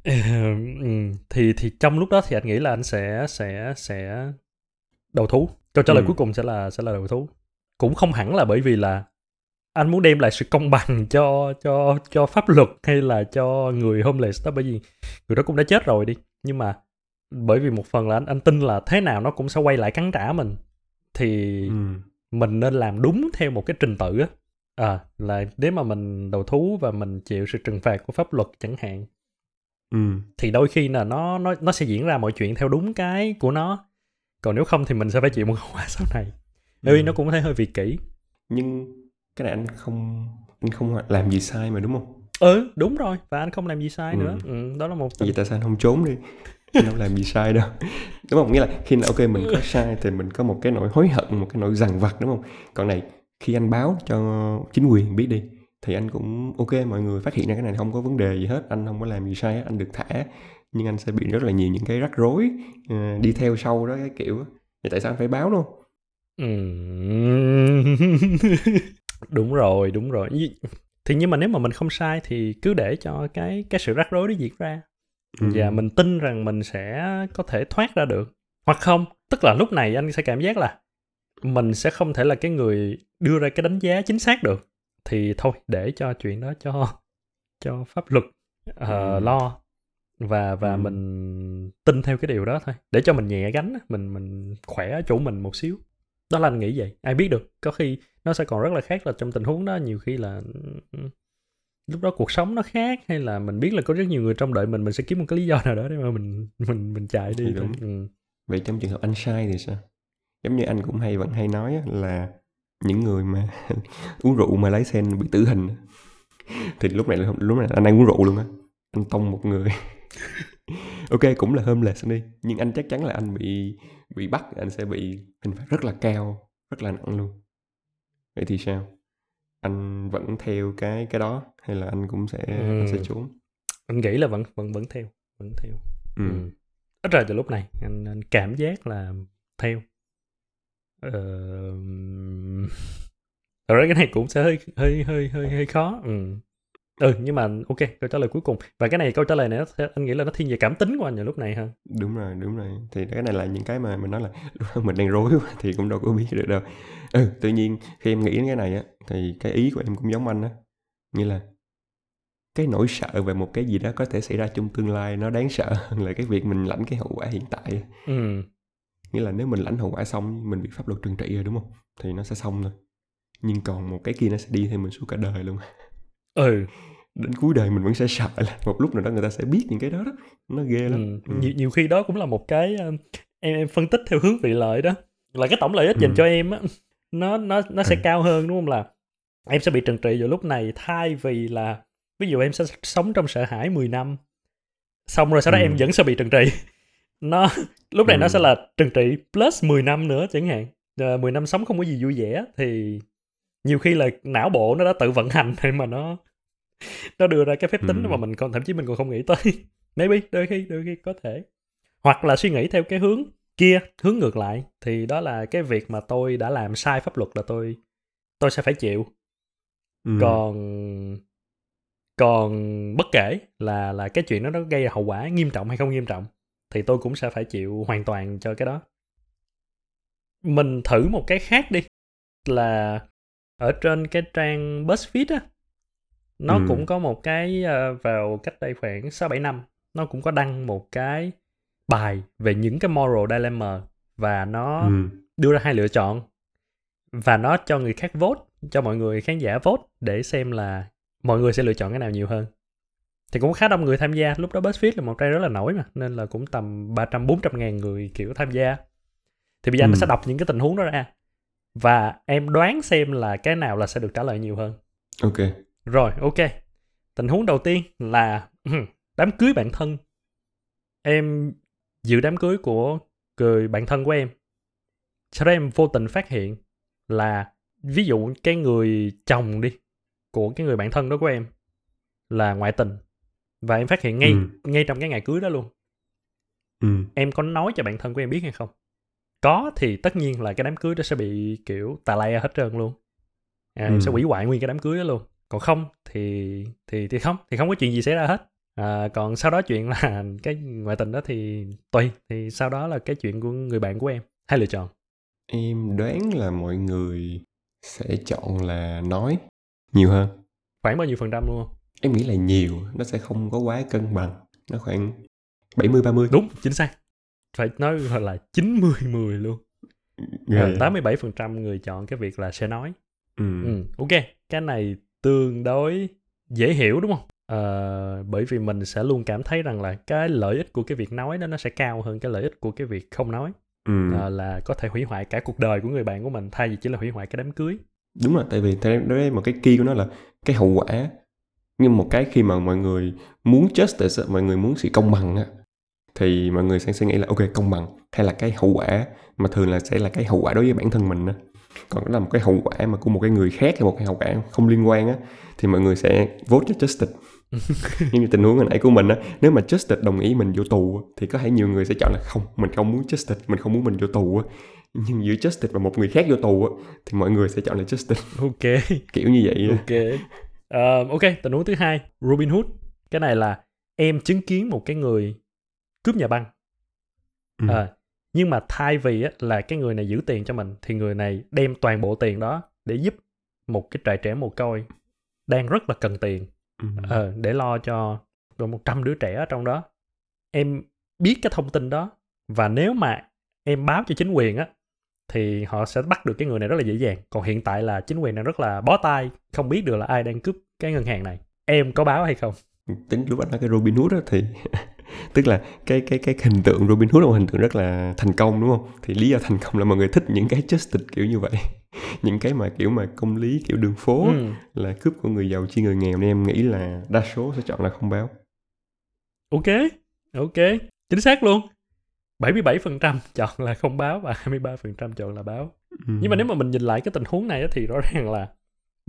thì thì trong lúc đó thì anh nghĩ là anh sẽ sẽ sẽ đầu thú. Câu trả lời Ừ. cuối cùng sẽ là sẽ là đầu thú. Cũng không hẳn là bởi vì là anh muốn đem lại sự công bằng cho cho cho pháp luật hay là cho người homeless đó bởi vì người đó cũng đã chết rồi đi. Nhưng mà bởi vì một phần là anh anh tin là thế nào nó cũng sẽ quay lại cắn trả mình. Thì ừ. mình nên làm đúng theo một cái trình tự á. À là nếu mà mình đầu thú và mình chịu sự trừng phạt của pháp luật chẳng hạn Ừ. thì đôi khi là nó nó nó sẽ diễn ra mọi chuyện theo đúng cái của nó. Còn nếu không thì mình sẽ phải chịu một hậu quả sau này. Đôi khi Ừ. nó cũng thể hơi vị kỷ. Nhưng cái này anh không anh không làm gì sai mà đúng không? Ừ đúng rồi. Và anh không làm gì sai Ừ. nữa. Ừ, đó là một vậy tại sao anh không trốn đi đâu làm gì sai đâu. Đúng không? Nghĩa là khi nào ok mình có sai thì mình có một cái nỗi hối hận một cái nỗi dằn vặt đúng không? Còn này khi anh báo cho chính quyền biết đi thì anh cũng ok mọi người phát hiện ra cái này không có vấn đề gì hết anh không có làm gì sai anh được thả. Nhưng anh sẽ bị rất là nhiều những cái rắc rối uh, đi theo sau đó cái kiểu. Vậy tại sao anh phải báo luôn? Đúng rồi đúng rồi. Thì nhưng mà nếu mà mình không sai thì cứ để cho cái cái sự rắc rối đó diễn ra ừ. và mình tin rằng mình sẽ có thể thoát ra được. Hoặc không tức là lúc này anh sẽ cảm giác là mình sẽ không thể là cái người đưa ra cái đánh giá chính xác được. Thì thôi để cho chuyện đó cho cho pháp luật uh, ừ. lo. Và và ừ. mình tin theo cái điều đó thôi. Để cho mình nhẹ gánh mình mình khỏe ở chỗ mình một xíu. Đó là anh nghĩ vậy. Ai biết được có khi nó sẽ còn rất là khác là trong tình huống đó nhiều khi là lúc đó cuộc sống nó khác hay là mình biết là có rất nhiều người trong đợi mình mình sẽ kiếm một cái lý do nào đó để mà mình mình mình chạy đi đúng. Ừ. vậy trong trường hợp anh sai thì sao? Giống như anh cũng hay vẫn hay nói là những người mà uống rượu mà lái xe bị tử hình thì lúc này lúc này anh đang uống rượu luôn á. Anh tông một người. Ok cũng là homeless đi. Nhưng anh chắc chắn là anh bị bị bắt anh sẽ bị hình phạt rất là cao rất là nặng luôn. Vậy thì sao anh vẫn theo cái cái đó hay là anh cũng sẽ ừ. anh sẽ trốn anh nghĩ là vẫn vẫn vẫn theo vẫn theo ừ. ừ. ít ra từ lúc này anh anh cảm giác là theo ờ... thật ra cái này cũng sẽ hơi hơi hơi hơi hơi khó ừ ừ nhưng mà ok câu trả lời cuối cùng. Và cái này câu trả lời này nó, anh nghĩ là nó thiên về cảm tính của anh vào lúc này ha? Đúng rồi đúng rồi. Thì cái này là những cái mà mình nói là mình đang rối thì cũng đâu có biết được đâu. Ừ tuy nhiên khi em nghĩ đến cái này á thì cái ý của em cũng giống anh á. Như là cái nỗi sợ về một cái gì đó có thể xảy ra trong tương lai nó đáng sợ hơn là cái việc mình lãnh cái hậu quả hiện tại ừ. nghĩa là nếu mình lãnh hậu quả xong mình bị pháp luật trừng trị rồi đúng không? Thì nó sẽ xong thôi. Nhưng còn một cái kia nó sẽ đi theo mình suốt cả đời luôn ừ đến cuối đời mình vẫn sẽ sợ là một lúc nào đó người ta sẽ biết những cái đó đó nó ghê lắm ừ. Ừ. Nhiều, nhiều khi đó cũng là một cái um, em em phân tích theo hướng vị lợi đó là cái tổng lợi ích ừ. dành cho em á nó nó nó sẽ ừ. cao hơn đúng không là em sẽ bị trừng trị vào lúc này thay vì là ví dụ em sẽ sống trong sợ hãi 10 năm xong rồi sau đó ừ. em vẫn sẽ bị trừng trị nó lúc này ừ. nó sẽ là trừng trị plus 10 năm nữa chẳng hạn à, 10 năm sống không có gì vui vẻ thì nhiều khi là não bộ nó đã tự vận hành để mà nó nó đưa ra cái phép tính ừ. mà mình còn thậm chí mình còn không nghĩ tới maybe đôi khi đôi khi có thể hoặc là suy nghĩ theo cái hướng kia hướng ngược lại thì đó là cái việc mà tôi đã làm sai pháp luật là tôi tôi sẽ phải chịu ừ. còn còn bất kể là là cái chuyện đó nó gây hậu quả nghiêm trọng hay không nghiêm trọng thì tôi cũng sẽ phải chịu hoàn toàn cho cái đó mình thử một cái khác đi là ở trên cái trang BuzzFeed á nó ừ. cũng có một cái uh, vào cách đây khoảng sáu bảy năm nó cũng có đăng một cái bài về những cái moral dilemma và nó ừ. đưa ra hai lựa chọn và nó cho người khác vote cho mọi người khán giả vote để xem là mọi người sẽ lựa chọn cái nào nhiều hơn thì cũng khá đông người tham gia lúc đó BuzzFeed là một trang rất là nổi mà nên là cũng tầm 300 400 ngàn người kiểu tham gia thì bây giờ ừ. anh sẽ đọc những cái tình huống đó ra và em đoán xem là cái nào là sẽ được trả lời nhiều hơn. Ok. Rồi ok. Tình huống đầu tiên là đám cưới bạn thân. Em dự đám cưới của người bạn thân của em. Sau đó em vô tình phát hiện là ví dụ cái người chồng đi của cái người bạn thân đó của em là ngoại tình. Và em phát hiện ngay ừ. ngay trong cái ngày cưới đó luôn. Ừ. em có nói cho bạn thân của em biết hay không có thì tất nhiên là cái đám cưới đó sẽ bị kiểu tà lay hết trơn luôn. À, ừ. em sẽ hủy hoại nguyên cái đám cưới đó luôn. Còn không thì thì thì không thì không có chuyện gì xảy ra hết. À, còn sau đó chuyện là cái ngoại tình đó thì tùy thì sau đó là cái chuyện của người bạn của em. Hai lựa chọn. Em đoán là mọi người sẽ chọn là nói nhiều hơn. Khoảng bao nhiêu phần trăm luôn không? Em nghĩ là nhiều nó sẽ không có quá cân bằng. Nó khoảng 70 30 đúng chính xác phải nói là 90 10 luôn yeah. 87 phần trăm người chọn cái việc là sẽ nói ừ. ừ. ok cái này tương đối dễ hiểu đúng không à, bởi vì mình sẽ luôn cảm thấy rằng là cái lợi ích của cái việc nói đó nó sẽ cao hơn cái lợi ích của cái việc không nói ừ. à, là có thể hủy hoại cả cuộc đời của người bạn của mình thay vì chỉ là hủy hoại cái đám cưới đúng rồi tại vì đấy một cái key của nó là cái hậu quả nhưng một cái khi mà mọi người muốn justice mọi người muốn sự công bằng á thì mọi người sẽ sẽ nghĩ là ok công bằng hay là cái hậu quả mà thường là sẽ là cái hậu quả đối với bản thân mình đó. còn là một cái hậu quả mà của một cái người khác hay một cái hậu quả không liên quan á thì mọi người sẽ vote cho justice nhưng như tình huống hồi nãy của mình á nếu mà justice đồng ý mình vô tù thì có thể nhiều người sẽ chọn là không mình không muốn justice mình không muốn mình vô tù á. Nhưng giữa justice và một người khác vô tù á thì mọi người sẽ chọn là justice ok. Kiểu như vậy ok. Uh, ok tình huống thứ hai Robin Hood. Cái này là em chứng kiến một cái người cướp nhà băng. Ừ. à, nhưng mà thay vì á, là cái người này giữ tiền cho mình thì người này đem toàn bộ tiền đó để giúp một cái trại trẻ mồ côi đang rất là cần tiền ừ. à, để lo cho gần 100 đứa trẻ ở trong đó. Em biết cái thông tin đó và nếu mà em báo cho chính quyền á thì họ sẽ bắt được cái người này rất là dễ dàng. Còn hiện tại là chính quyền đang rất là bó tay không biết được là ai đang cướp cái ngân hàng này. Em có báo hay không? Tính lúc anh nói cái Robin Hood đó thì tức là cái cái cái hình tượng Robin Hood là một hình tượng rất là thành công đúng không thì lý do thành công là mọi người thích những cái justice kiểu như vậy những cái mà kiểu mà công lý kiểu đường phố ừ. là cướp của người giàu chia người nghèo nên em nghĩ là đa số sẽ chọn là không báo ok ok chính xác luôn 77% chọn là không báo và 23% chọn là báo. Ừ. Nhưng mà nếu mà mình nhìn lại cái tình huống này thì rõ ràng là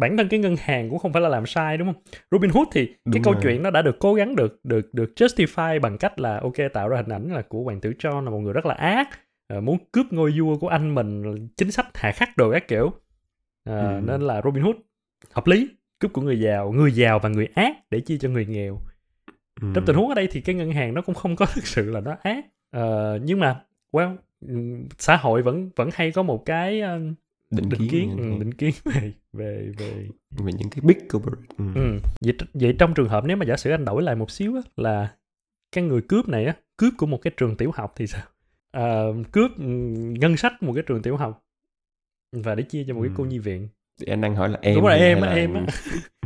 bản thân cái ngân hàng cũng không phải là làm sai đúng không? Robin Hood thì đúng cái rồi. câu chuyện nó đã được cố gắng được được được justify bằng cách là ok tạo ra hình ảnh là của hoàng tử John là một người rất là ác, uh, muốn cướp ngôi vua của anh mình, chính sách hạ khắc đồ các kiểu. Uh, ừ. nên là Robin Hood hợp lý, cướp của người giàu, người giàu và người ác để chia cho người nghèo. Ừ. Trong tình huống ở đây thì cái ngân hàng nó cũng không có thực sự là nó ác uh, nhưng mà well xã hội vẫn vẫn hay có một cái định, định kiến, kiến ừ, định kiến về về về về những cái big corporate ừ. Ừ. vậy vậy trong trường hợp nếu mà giả sử anh đổi lại một xíu á, là cái người cướp này á cướp của một cái trường tiểu học thì sao uh, cướp ngân sách một cái trường tiểu học và để chia cho một cái cô nhi viện thì anh đang hỏi là em đúng rồi em là em á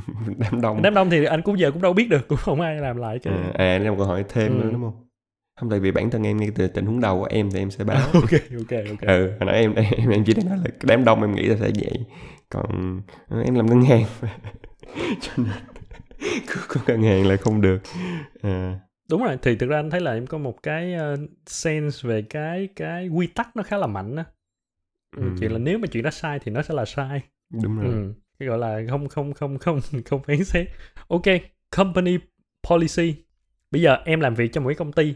đám đông đám đông thì anh cũng giờ cũng đâu biết được cũng không ai làm lại cái à, à anh đang câu hỏi thêm ừ. nữa đúng không không tại vì bản thân em ngay từ tình huống đầu của em thì em sẽ báo. Ok ok ok. Ừ hồi nãy em em em chỉ đang nói là đám đông em nghĩ là sẽ vậy. Còn ờ, em làm ngân hàng. Cho nên có ngân hàng là không được. À. đúng rồi thì thực ra anh thấy là em có một cái uh, sense về cái cái quy tắc nó khá là mạnh á. Ừ. chuyện là nếu mà chuyện đó sai thì nó sẽ là sai. Đúng rồi. Ừ. cái gọi là không không không không không phán xét. Ok company policy. Bây giờ em làm việc cho một cái công ty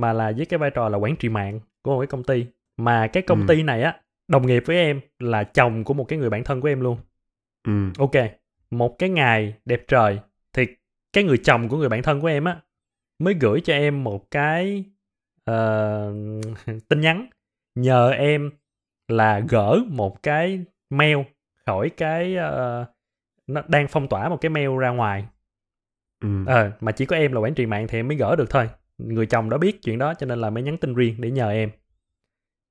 mà là với cái vai trò là quản trị mạng của một cái công ty mà cái công ừ. ty này á đồng nghiệp với em là chồng của một cái người bạn thân của em luôn ừ. ok một cái ngày đẹp trời thì cái người chồng của người bạn thân của em á mới gửi cho em một cái uh, tin nhắn nhờ em là gỡ một cái mail khỏi cái uh, nó đang phong tỏa một cái mail ra ngoài ừ. ờ mà chỉ có em là quản trị mạng thì em mới gỡ được thôi người chồng đó biết chuyện đó cho nên là mới nhắn tin riêng để nhờ em.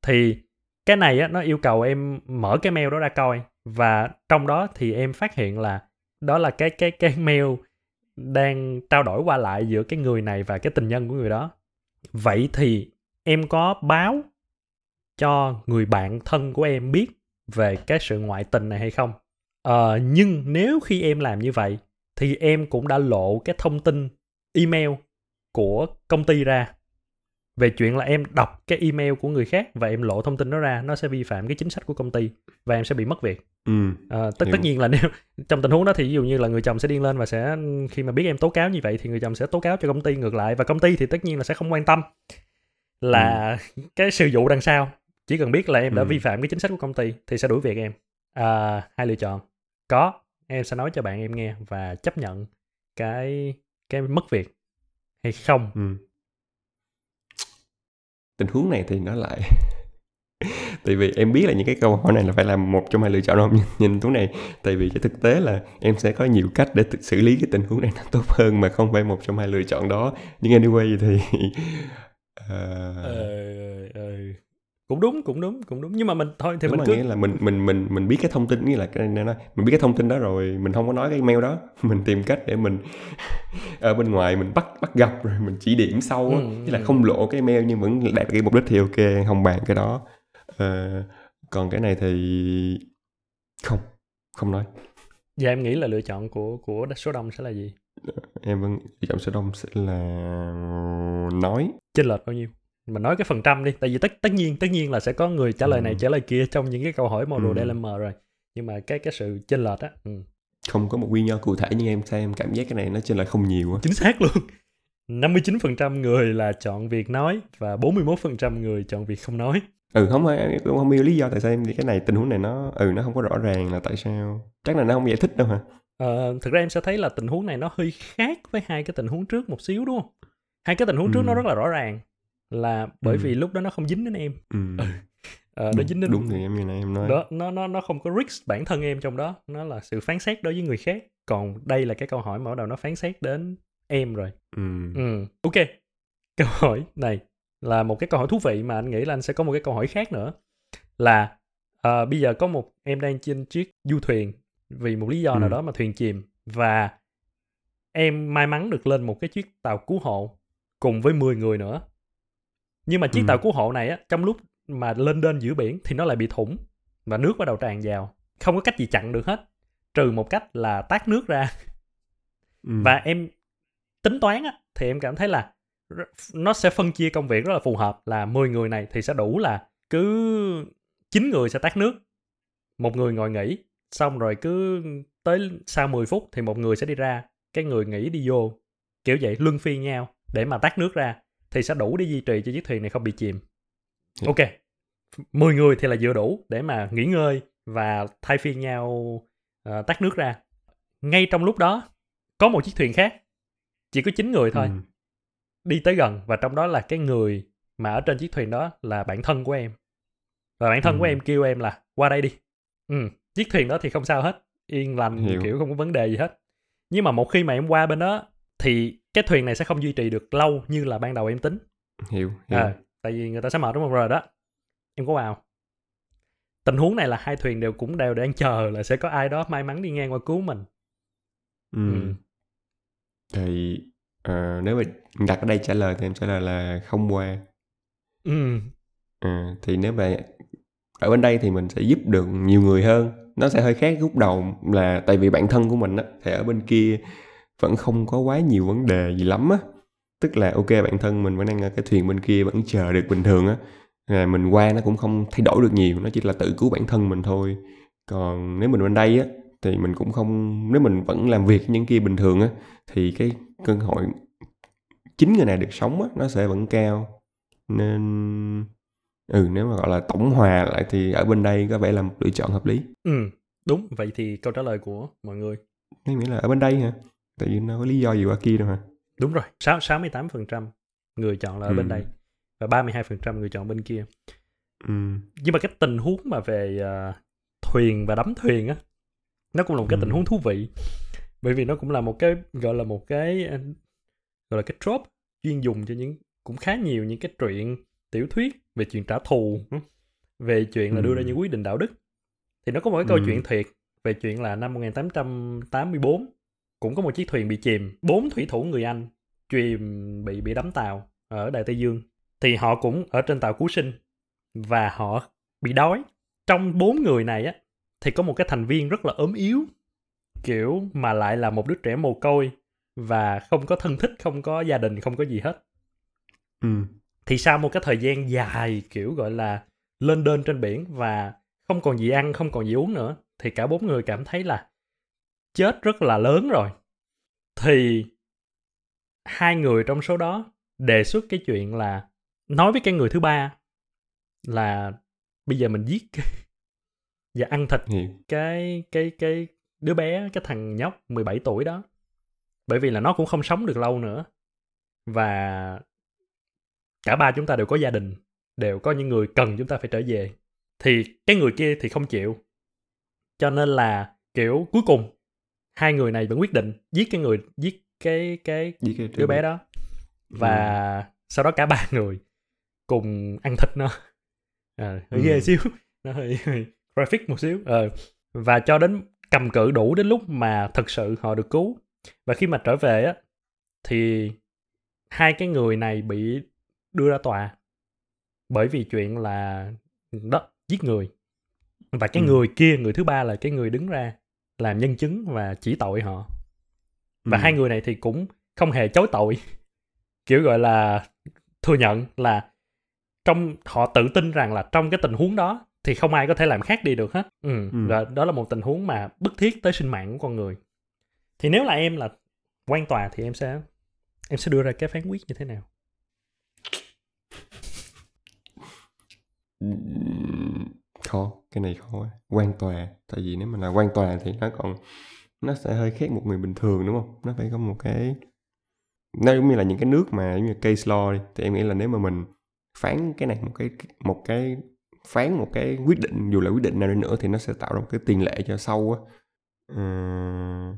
Thì cái này á nó yêu cầu em mở cái mail đó ra coi và trong đó thì em phát hiện là đó là cái cái cái mail đang trao đổi qua lại giữa cái người này và cái tình nhân của người đó. Vậy thì em có báo cho người bạn thân của em biết về cái sự ngoại tình này hay không? Ờ, nhưng nếu khi em làm như vậy thì em cũng đã lộ cái thông tin email của công ty ra. Về chuyện là em đọc cái email của người khác và em lộ thông tin đó ra nó sẽ vi phạm cái chính sách của công ty và em sẽ bị mất việc. Ừ, à, tất tất nhiên là nếu trong tình huống đó thì ví dụ như là người chồng sẽ điên lên và sẽ khi mà biết em tố cáo như vậy thì người chồng sẽ tố cáo cho công ty ngược lại và công ty thì tất nhiên là sẽ không quan tâm là ừ. cái sự vụ đằng sau. Chỉ cần biết là em đã ừ. vi phạm cái chính sách của công ty thì sẽ đuổi việc em. À, hai lựa chọn. Có em sẽ nói cho bạn em nghe và chấp nhận cái cái mất việc hay không? Ừ. tình huống này thì nó lại tại vì em biết là những cái câu hỏi này là phải làm một trong hai lựa chọn không? Nhìn túi này tại vì cái thực tế là em sẽ có nhiều cách để xử lý cái tình huống này nó tốt hơn mà không phải một trong hai lựa chọn đó. Nhưng anyway thì uh... ờ, ờ, cũng đúng cũng đúng cũng đúng. Nhưng mà mình thôi thì đúng mình cứ nghĩa là mình mình mình mình biết cái thông tin nghĩa là cái này mình biết cái thông tin đó rồi mình không có nói cái mail đó. Mình tìm cách để mình ở bên ngoài mình bắt bắt gặp rồi mình chỉ điểm sau ừ, ừ. là không lộ cái mail nhưng vẫn đạt cái mục đích thì ok không bàn cái đó. Uh, còn cái này thì không không nói. Dạ em nghĩ là lựa chọn của của số đông sẽ là gì? em vẫn lựa chọn số đông sẽ là nói. Chênh lệch bao nhiêu mình nói cái phần trăm đi tại vì tất tất nhiên tất nhiên là sẽ có người trả lời này Ừ. trả lời kia trong những cái câu hỏi model Ừ. DLM rồi nhưng mà cái cái sự chênh lệch á ừ. không có một nguyên nhân cụ thể nhưng em sao em cảm giác cái này nó trên lại không nhiều á chính xác luôn 59% người là chọn việc nói và 41% người chọn việc không nói ừ không em cũng không hiểu lý do tại sao em cái này tình huống này nó ừ nó không có rõ ràng là tại sao chắc là nó không giải thích đâu hả Ờ, thực ra em sẽ thấy là tình huống này nó hơi khác với hai cái tình huống trước một xíu đúng không? Hai cái tình huống trước Ừ. nó rất là rõ ràng là bởi Ừ. vì lúc đó nó không dính đến em, ừ. ờ, nó đúng, dính đến đúng thì em như này em nói đó nó nó nó không có risk bản thân em trong đó, nó là sự phán xét đối với người khác. Còn đây là cái câu hỏi mở đầu nó phán xét đến em rồi. ừ. Ừ, ok. Câu hỏi này là một cái câu hỏi thú vị mà anh nghĩ là anh sẽ có một cái câu hỏi khác nữa là ờ, bây giờ có một em đang trên chiếc du thuyền vì một lý do nào Ừ. đó mà thuyền chìm và em may mắn được lên một cái chiếc tàu cứu hộ cùng với 10 người nữa. Nhưng mà chiếc Ừ. tàu cứu hộ này á trong lúc mà lên đên giữa biển thì nó lại bị thủng và nước bắt đầu tràn vào. Không có cách gì chặn được hết trừ một cách là tát nước ra Ừ. và em tính toán á, thì em cảm thấy là nó sẽ phân chia công việc rất là phù hợp là 10 người này thì sẽ đủ là cứ 9 người sẽ tắt nước một người ngồi nghỉ xong rồi cứ tới sau 10 phút thì một người sẽ đi ra cái người nghỉ đi vô kiểu vậy luân phiên nhau để mà tắt nước ra thì sẽ đủ để duy trì cho chiếc thuyền này không bị chìm Dạ. ok 10 người thì là vừa đủ để mà nghỉ ngơi và thay phiên nhau ờ, tắt nước ra ngay trong lúc đó có một chiếc thuyền khác chỉ có 9 người thôi Ừ. đi tới gần và trong đó là cái người mà ở trên chiếc thuyền đó là bạn thân của em và bạn thân Ừ. của em kêu em là qua đây đi ừ, chiếc thuyền đó thì không sao hết yên lành Hiểu. kiểu không có vấn đề gì hết nhưng mà một khi mà em qua bên đó thì cái thuyền này sẽ không duy trì được lâu như là ban đầu em tính hiểu, hiểu. à, tại vì người ta sẽ mệt đúng không rồi đó em có vào tình huống này là hai thuyền đều cũng đều đang chờ là sẽ có ai đó may mắn đi ngang qua cứu mình ừ. ừ. thì ờ, nếu mà đặt ở đây trả lời thì em trả lời là không qua Ừ. À, thì nếu mà ở bên đây thì mình sẽ giúp được nhiều người hơn nó sẽ hơi khác lúc đầu là tại vì bản thân của mình á thì ở bên kia vẫn không có quá nhiều vấn đề gì lắm á. Tức là ok bản thân mình vẫn đang ở cái thuyền bên kia vẫn chờ được bình thường á. Là mình qua nó cũng không thay đổi được nhiều nó chỉ là tự cứu bản thân mình thôi. Còn nếu mình bên đây á thì mình cũng không nếu mình vẫn làm việc những kia bình thường á thì cái cơ hội chính người này được sống á nó sẽ vẫn cao. Nên ừ nếu mà gọi là tổng hòa lại thì ở bên đây có vẻ là một lựa chọn hợp lý. Ừ đúng. Vậy thì câu trả lời của mọi người? Em nghĩ là ở bên đây hả tại vì nó có lý do gì qua kia đâu hả Đúng rồi, sáu- 68% người chọn là ở bên Ừ. đây và 32% người chọn bên kia. ừ Nhưng mà cái tình huống mà về à, thuyền và đắm thuyền á, nó cũng là một cái Ừ. tình huống thú vị. Bởi vì nó cũng là một cái gọi là một cái à, gọi là cái trope chuyên dùng cho những cũng khá nhiều những cái truyện tiểu thuyết về chuyện trả thù, ừ, về chuyện là đưa ra Ừ. những quyết định đạo đức. Thì nó có một cái câu Ừ. chuyện thiệt về chuyện là năm 1884 cũng có một chiếc thuyền bị chìm, bốn thủy thủ người Anh chìm bị bị đắm tàu ở Đại Tây Dương. Thì họ cũng ở trên tàu cứu sinh và họ bị đói. Trong bốn người này á thì có một cái thành viên rất là ốm yếu, kiểu mà lại là một đứa trẻ mồ côi và không có thân thích, không có gia đình, không có gì hết. ừ Thì sau một cái thời gian dài kiểu gọi là lên đên trên biển và không còn gì ăn, không còn gì uống nữa thì cả bốn người cảm thấy là chết rất là lớn rồi. Thì hai người trong số đó đề xuất cái chuyện là nói với cái người thứ ba là bây giờ mình giết và ăn thịt hiểu. cái cái cái đứa bé cái thằng nhóc 17 tuổi đó. Bởi vì là nó cũng không sống được lâu nữa. Và cả ba chúng ta đều có gia đình đều có những người cần chúng ta phải trở về. Thì cái người kia thì không chịu. Cho nên là kiểu cuối cùng hai người này vẫn quyết định giết cái người giết cái cái với cái đứa bé đó. Và sau đó cả ba người cùng ăn thịt nó. À, hơi Ừ. ghê xíu. Nó hơi, hơi graphic một xíu. Ờ và cho đến cầm cự đủ đến lúc mà thực sự họ được cứu. Và khi mà trở về á thì hai cái người này bị đưa ra tòa bởi vì chuyện là đó giết người. Và cái Ừ. người kia người thứ ba là cái người đứng ra làm nhân chứng và chỉ tội họ và Ừ. hai người này thì cũng không hề chối tội kiểu gọi là thừa nhận là trong họ tự tin rằng là trong cái tình huống đó thì không ai có thể làm khác đi được hết ừ. Ừ. và đó là một tình huống mà bức thiết tới sinh mạng của con người thì nếu là em là quan tòa thì em sẽ em sẽ đưa ra cái phán quyết như thế nào Ừm, khó cái này khó quan tòa tại vì nếu mà là quan tòa thì nó còn nó sẽ hơi khác một người bình thường đúng không? Nó phải có một cái nó giống như là những cái nước mà giống như case law đi thì em nghĩ là nếu mà mình phán cái này một cái một cái phán một cái quyết định dù là quyết định nào đi nữa thì nó sẽ tạo ra một cái tiền lệ cho sau á. Ừm,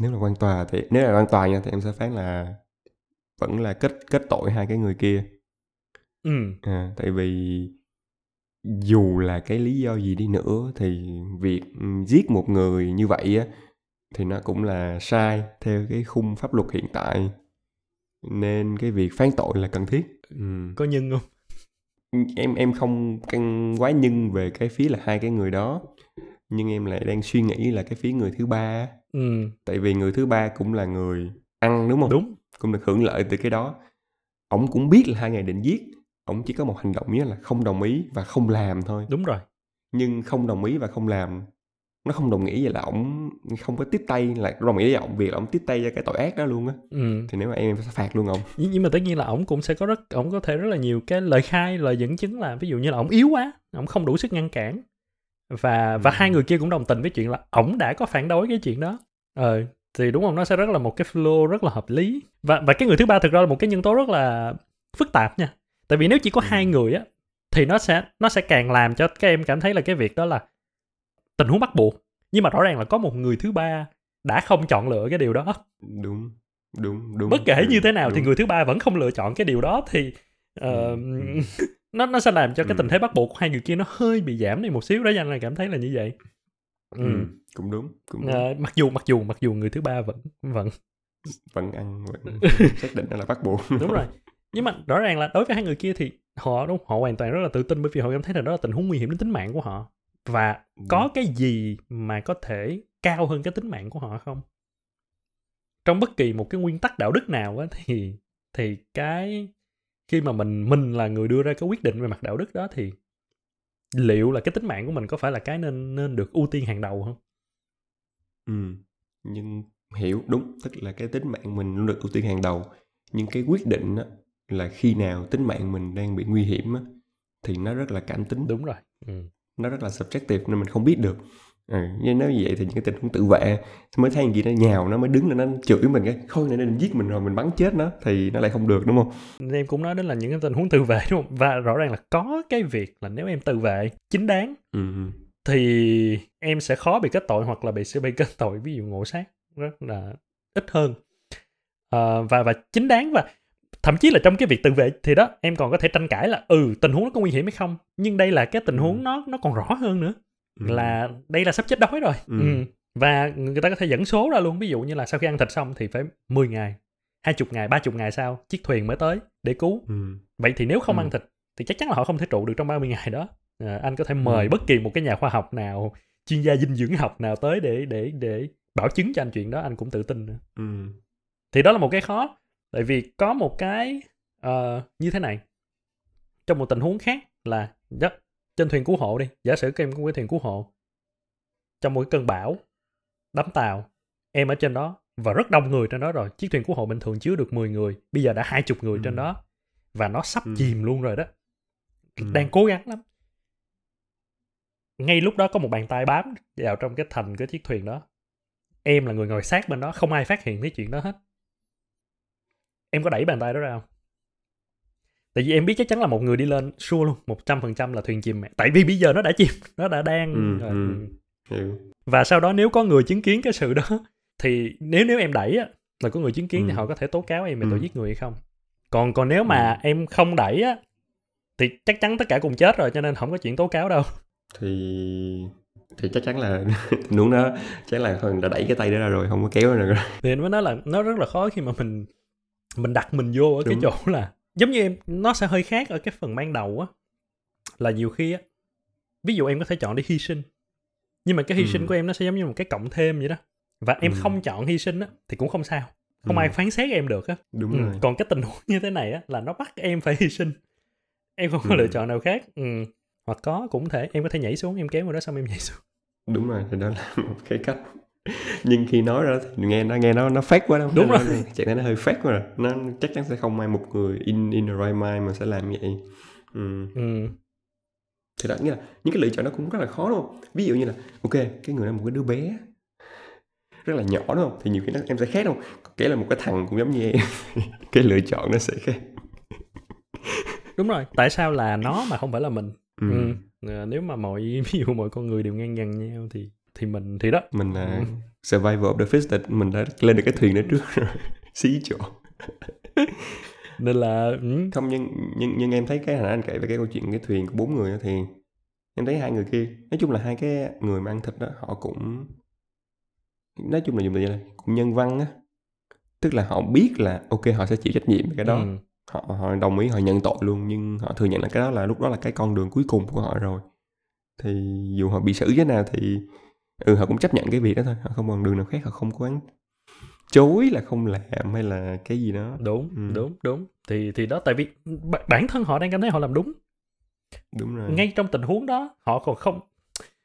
nếu là quan tòa thì nếu là quan tòa nha thì em sẽ phán là vẫn là kết kết tội hai cái người kia. Ừ. À, tại vì dù là cái lý do gì đi nữa thì việc ừ, giết một người như vậy á thì nó cũng là sai theo cái khung pháp luật hiện tại. Nên cái việc phán tội là cần thiết. Ừ. có nhân không? Em em không căn quá nhân về cái phía là hai cái người đó. Nhưng em lại đang suy nghĩ là cái phía người thứ ba ừ. Tại vì người thứ ba cũng là người ăn đúng không? Đúng. Cũng được hưởng lợi từ cái đó. Ổng cũng biết là hai ngày định giết ổng chỉ có một hành động nhé là không đồng ý và không làm thôi. Đúng rồi. Nhưng không đồng ý và không làm nó không đồng nghĩa vậy là ổng không có tiếp tay là đồng ý với ổng việc là ổng tiếp tay cho cái tội ác đó luôn á. Ừ. Thì nếu mà em em sẽ phạt luôn ổng. Nhưng nhưng mà tất nhiên là ổng cũng sẽ có rất ổng có thể rất là nhiều cái lời khai lời dẫn chứng là ví dụ như là ổng yếu quá ổng không đủ sức ngăn cản. Và và Ừ. hai người kia cũng đồng tình với chuyện là ổng đã có phản đối cái chuyện đó. Ờ thì đúng không? Nó sẽ rất là một cái flow rất là hợp lý. Và và cái người thứ ba thực ra là một cái nhân tố rất là phức tạp nha tại vì nếu chỉ có Ừ. hai người á thì nó sẽ nó sẽ càng làm cho các em cảm thấy là cái việc đó là tình huống bắt buộc nhưng mà rõ ràng là có một người thứ ba đã không chọn lựa cái điều đó đúng đúng đúng bất kể ừ, như thế nào thì đúng. người thứ ba vẫn không lựa chọn cái điều đó thì ờ, Ừ, ừ. nó nó sẽ làm cho cái Ừ. tình thế bắt buộc của hai người kia nó hơi bị giảm đi một xíu đó anh là cảm thấy là như vậy ừ. ừ, cũng đúng cũng đúng. Ờ, mặc dù mặc dù mặc dù người thứ ba vẫn vẫn vẫn ăn vẫn xác định là bắt buộc đúng rồi nhưng mà rõ ràng là đối với hai người kia thì họ đúng họ hoàn toàn rất là tự tin bởi vì họ cảm thấy là đó là tình huống nguy hiểm đến tính mạng của họ. Và có cái gì mà có thể cao hơn cái tính mạng của họ không? Trong bất kỳ một cái nguyên tắc đạo đức nào á thì thì cái khi mà mình mình là người đưa ra cái quyết định về mặt đạo đức đó thì liệu là cái tính mạng của mình có phải là cái nên nên được ưu tiên hàng đầu không? Ừ. nhưng hiểu đúng tức là cái tính mạng mình luôn được ưu tiên hàng đầu. Nhưng cái quyết định á, là khi nào tính mạng mình đang bị nguy hiểm á, thì nó rất là cảm tính. Đúng rồi. Ừ. nó rất là subjective nên mình không biết được. Ừ, nhưng nếu như vậy thì những cái tình huống tự vệ mới thấy gì nó nhào nó mới đứng lên nó chửi mình cái thôi này định giết mình rồi mình bắn chết nó thì nó lại không được đúng không? Nên em cũng nói đến là những cái tình huống tự vệ đúng không? Và rõ ràng là có cái việc là nếu em tự vệ chính đáng ừ. thì em sẽ khó bị kết tội hoặc là bị sẽ bị kết tội ví dụ ngộ sát rất là ít hơn. Ờ, và và chính đáng và thậm chí là trong cái việc tự vệ thì đó em còn có thể tranh cãi là ừ tình huống nó có nguy hiểm hay không nhưng đây là cái tình Ừ. huống nó nó còn rõ hơn nữa Ừ. là đây là sắp chết đói rồi Ừ. ừ. và người ta có thể dẫn số ra luôn ví dụ như là sau khi ăn thịt xong thì phải 10 ngày 20 ngày 30 ngày sau chiếc thuyền mới tới để cứu ừ. vậy thì nếu không Ừ. ăn thịt thì chắc chắn là họ không thể trụ được trong 30 ngày đó à, anh có thể mời Ừ. bất kỳ một cái nhà khoa học nào chuyên gia dinh dưỡng học nào tới để để để bảo chứng cho anh chuyện đó anh cũng tự tin nữa Ừ. thì đó là một cái khó tại vì có một cái ờ, như thế này trong một tình huống khác là đó, trên thuyền cứu hộ đi giả sử các em có cái thuyền cứu hộ trong một cái cơn bão đắm tàu em ở trên đó và rất đông người trên đó rồi chiếc thuyền cứu hộ bình thường chứa được 10 người bây giờ đã hai chục người Ừ. trên đó và nó sắp Ừ. chìm luôn rồi đó Ừ. đang cố gắng lắm ngay lúc đó có một bàn tay bám vào trong cái thành cái chiếc thuyền đó em là người ngồi sát bên đó không ai phát hiện cái chuyện đó hết em có đẩy bàn tay đó ra không tại vì em biết chắc chắn là một người đi lên sure luôn một trăm phần trăm là thuyền chìm mẹ tại vì bây giờ nó đã chìm nó đã đang Ừ, ừ. hiểu và sau đó nếu có người chứng kiến cái sự đó thì nếu nếu em đẩy á là có người chứng kiến thì Ừ. họ có thể tố cáo em về Ừ. tội giết người hay không còn còn nếu mà Ừ. em không đẩy á thì chắc chắn tất cả cùng chết rồi cho nên không có chuyện tố cáo đâu thì thì chắc chắn là huống đó chắc là thôi đã đẩy cái tay đó ra rồi không có kéo nữa rồi thì anh mới nói là nó rất là khó khi mà mình mình đặt mình vô ở cái Đúng. chỗ là giống như em nó sẽ hơi khác ở cái phần ban đầu á là nhiều khi á ví dụ em có thể chọn để hy sinh nhưng mà cái hy Ừ. sinh của em nó sẽ giống như một cái cộng thêm vậy đó và em Ừ. không chọn hy sinh á thì cũng không sao không Ừ. ai phán xét em được á đúng ừ. rồi còn cái tình huống như thế này á là nó bắt em phải hy sinh em không có Ừ. lựa chọn nào khác ừ. hoặc có cũng thể em có thể nhảy xuống em kéo người đó xong em nhảy xuống đúng rồi thì đó là một cái cách nhưng khi nói ra thì nghe nó nghe nó nó phát quá Đúng nó, rồi. chắn nó hơi phát quá rồi nó chắc chắn sẽ không ai một người in in the right mind mà sẽ làm vậy. Ừ. ừ. thì đó nghĩa là những cái lựa chọn nó cũng rất là khó đúng không? Ví dụ như là ok cái người đó một cái đứa bé. Rất là nhỏ đúng không? Thì nhiều khi nó, em sẽ khác Còn kể là một cái thằng cũng giống như em. Cái lựa chọn nó sẽ khác. Đúng rồi. Tại sao là nó mà không phải là mình? Ừ. ừ. Ờ, nếu mà mọi ví dụ mọi con người đều ngang bằng nhau thì thì mình thì đó. Mình là Ừ. survival of the fittest mình đã lên được cái thuyền đó trước rồi. Xí chỗ. Nên là ừ, không nhưng nhưng nhưng em thấy cái hồi nãy anh kể về cái câu chuyện cái thuyền của bốn người đó thì em thấy hai người kia nói chung là hai cái người mà ăn thịt đó họ cũng nói chung là dùng từ là cũng nhân văn á. Tức là họ biết là ok họ sẽ chịu trách nhiệm về cái đó. Ừ. họ họ đồng ý họ nhận tội luôn nhưng họ thừa nhận là cái đó là lúc đó là cái con đường cuối cùng của họ rồi. Thì dù họ bị xử thế nào thì ừ họ cũng chấp nhận cái việc đó thôi. Họ không còn đường nào khác họ không có chối là không làm hay là cái gì đó. Đúng Ừ. đúng đúng. Thì thì đó tại vì bản thân họ đang cảm thấy họ làm đúng. Đúng rồi. Ngay trong tình huống đó họ còn không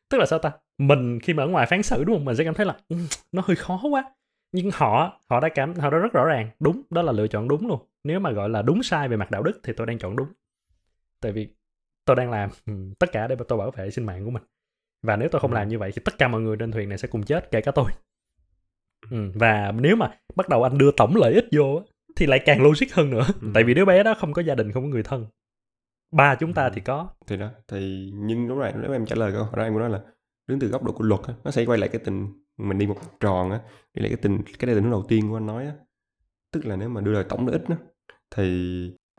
tức là sao ta? Mình khi mà ở ngoài phán xử đúng không? Mình sẽ cảm thấy là "Ừ, nó hơi khó quá. Nhưng họ họ đã cảm họ đã rất rõ ràng. Đúng đó là lựa chọn đúng luôn. Nếu mà gọi là đúng sai về mặt đạo đức thì tôi đang chọn đúng. Tại vì tôi đang làm ừ, tất cả để tôi bảo vệ sinh mạng của mình và nếu tôi không Ừ. làm như vậy thì tất cả mọi người trên thuyền này sẽ cùng chết kể cả tôi. Ừ, và nếu mà bắt đầu anh đưa tổng lợi ích vô thì lại càng logic hơn nữa. Ừ. tại vì đứa bé đó không có gia đình không có người thân. Ba chúng ta Ừ. thì có. Thì đó thì nhưng đúng rồi nếu em trả lời câu hỏi đó em cũng nói là đứng từ góc độ của luật á, nó sẽ quay lại cái tình mình đi một vòng tròn á đi lại cái tình cái đây là đầu tiên của anh nói á. Tức là nếu mà đưa ra tổng lợi ích đó thì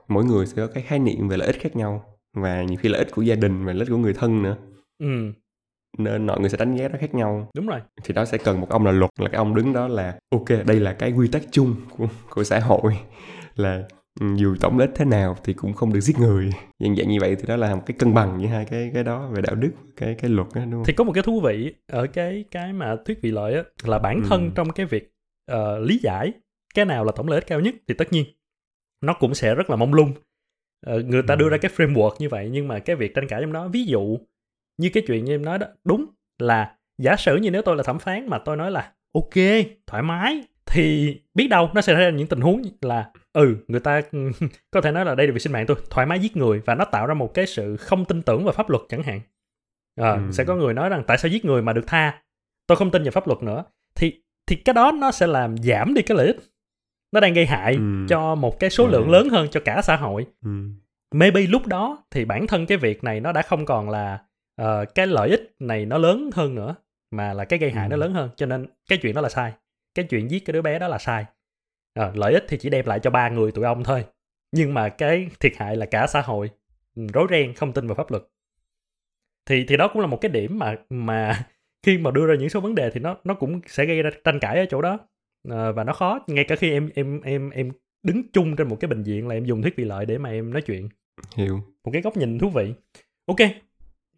mỗi người sẽ có cái khái niệm về lợi ích khác nhau và nhiều khi lợi ích của gia đình và lợi ích của người thân nữa. Ừ nên mọi người sẽ đánh giá nó khác nhau. Đúng rồi. Thì đó sẽ cần một ông là luật là cái ông đứng đó là ok đây là cái quy tắc chung của, của xã hội là ừ, dù tổng lợi ích thế nào thì cũng không được giết người. Dạng dạng như vậy thì đó là một cái cân bằng giữa hai cái cái đó về đạo đức cái cái luật đó đúng không? Thì có một cái thú vị ở cái cái mà thuyết vị lợi á là bản thân Ừ. trong cái việc ờ, lý giải cái nào là tổng lợi ích cao nhất thì tất nhiên nó cũng sẽ rất là mông lung. Ờ, người ta Ừ. đưa ra cái framework như vậy nhưng mà cái việc tranh cãi trong đó ví dụ như cái chuyện như em nói đó đúng là giả sử như nếu tôi là thẩm phán mà tôi nói là ok thoải mái thì biết đâu nó sẽ ra những tình huống là ừ người ta có thể nói là đây là vì sinh mạng tôi thoải mái giết người và nó tạo ra một cái sự không tin tưởng vào pháp luật chẳng hạn Ờ, Ừ. sẽ có người nói rằng tại sao giết người mà được tha tôi không tin vào pháp luật nữa thì thì cái đó nó sẽ làm giảm đi cái lợi ích nó đang gây hại Ừ. cho một cái số Ừ. lượng lớn hơn cho cả xã hội ừ. maybe lúc đó thì bản thân cái việc này nó đã không còn là ờ, cái lợi ích này nó lớn hơn nữa mà là cái gây hại Ừ. nó lớn hơn cho nên cái chuyện đó là sai. Cái chuyện giết cái đứa bé đó là sai. Ờ, lợi ích thì chỉ đem lại cho ba người tụi ông thôi nhưng mà cái thiệt hại là cả xã hội. Rối ren không tin vào pháp luật. Thì thì đó cũng là một cái điểm mà mà khi mà đưa ra những số vấn đề thì nó nó cũng sẽ gây ra tranh cãi ở chỗ đó. Ờ, và nó khó ngay cả khi em em em em đứng chung trên một cái bệnh viện là em dùng thuyết vị lợi để mà em nói chuyện. Hiểu. Một cái góc nhìn thú vị. Ok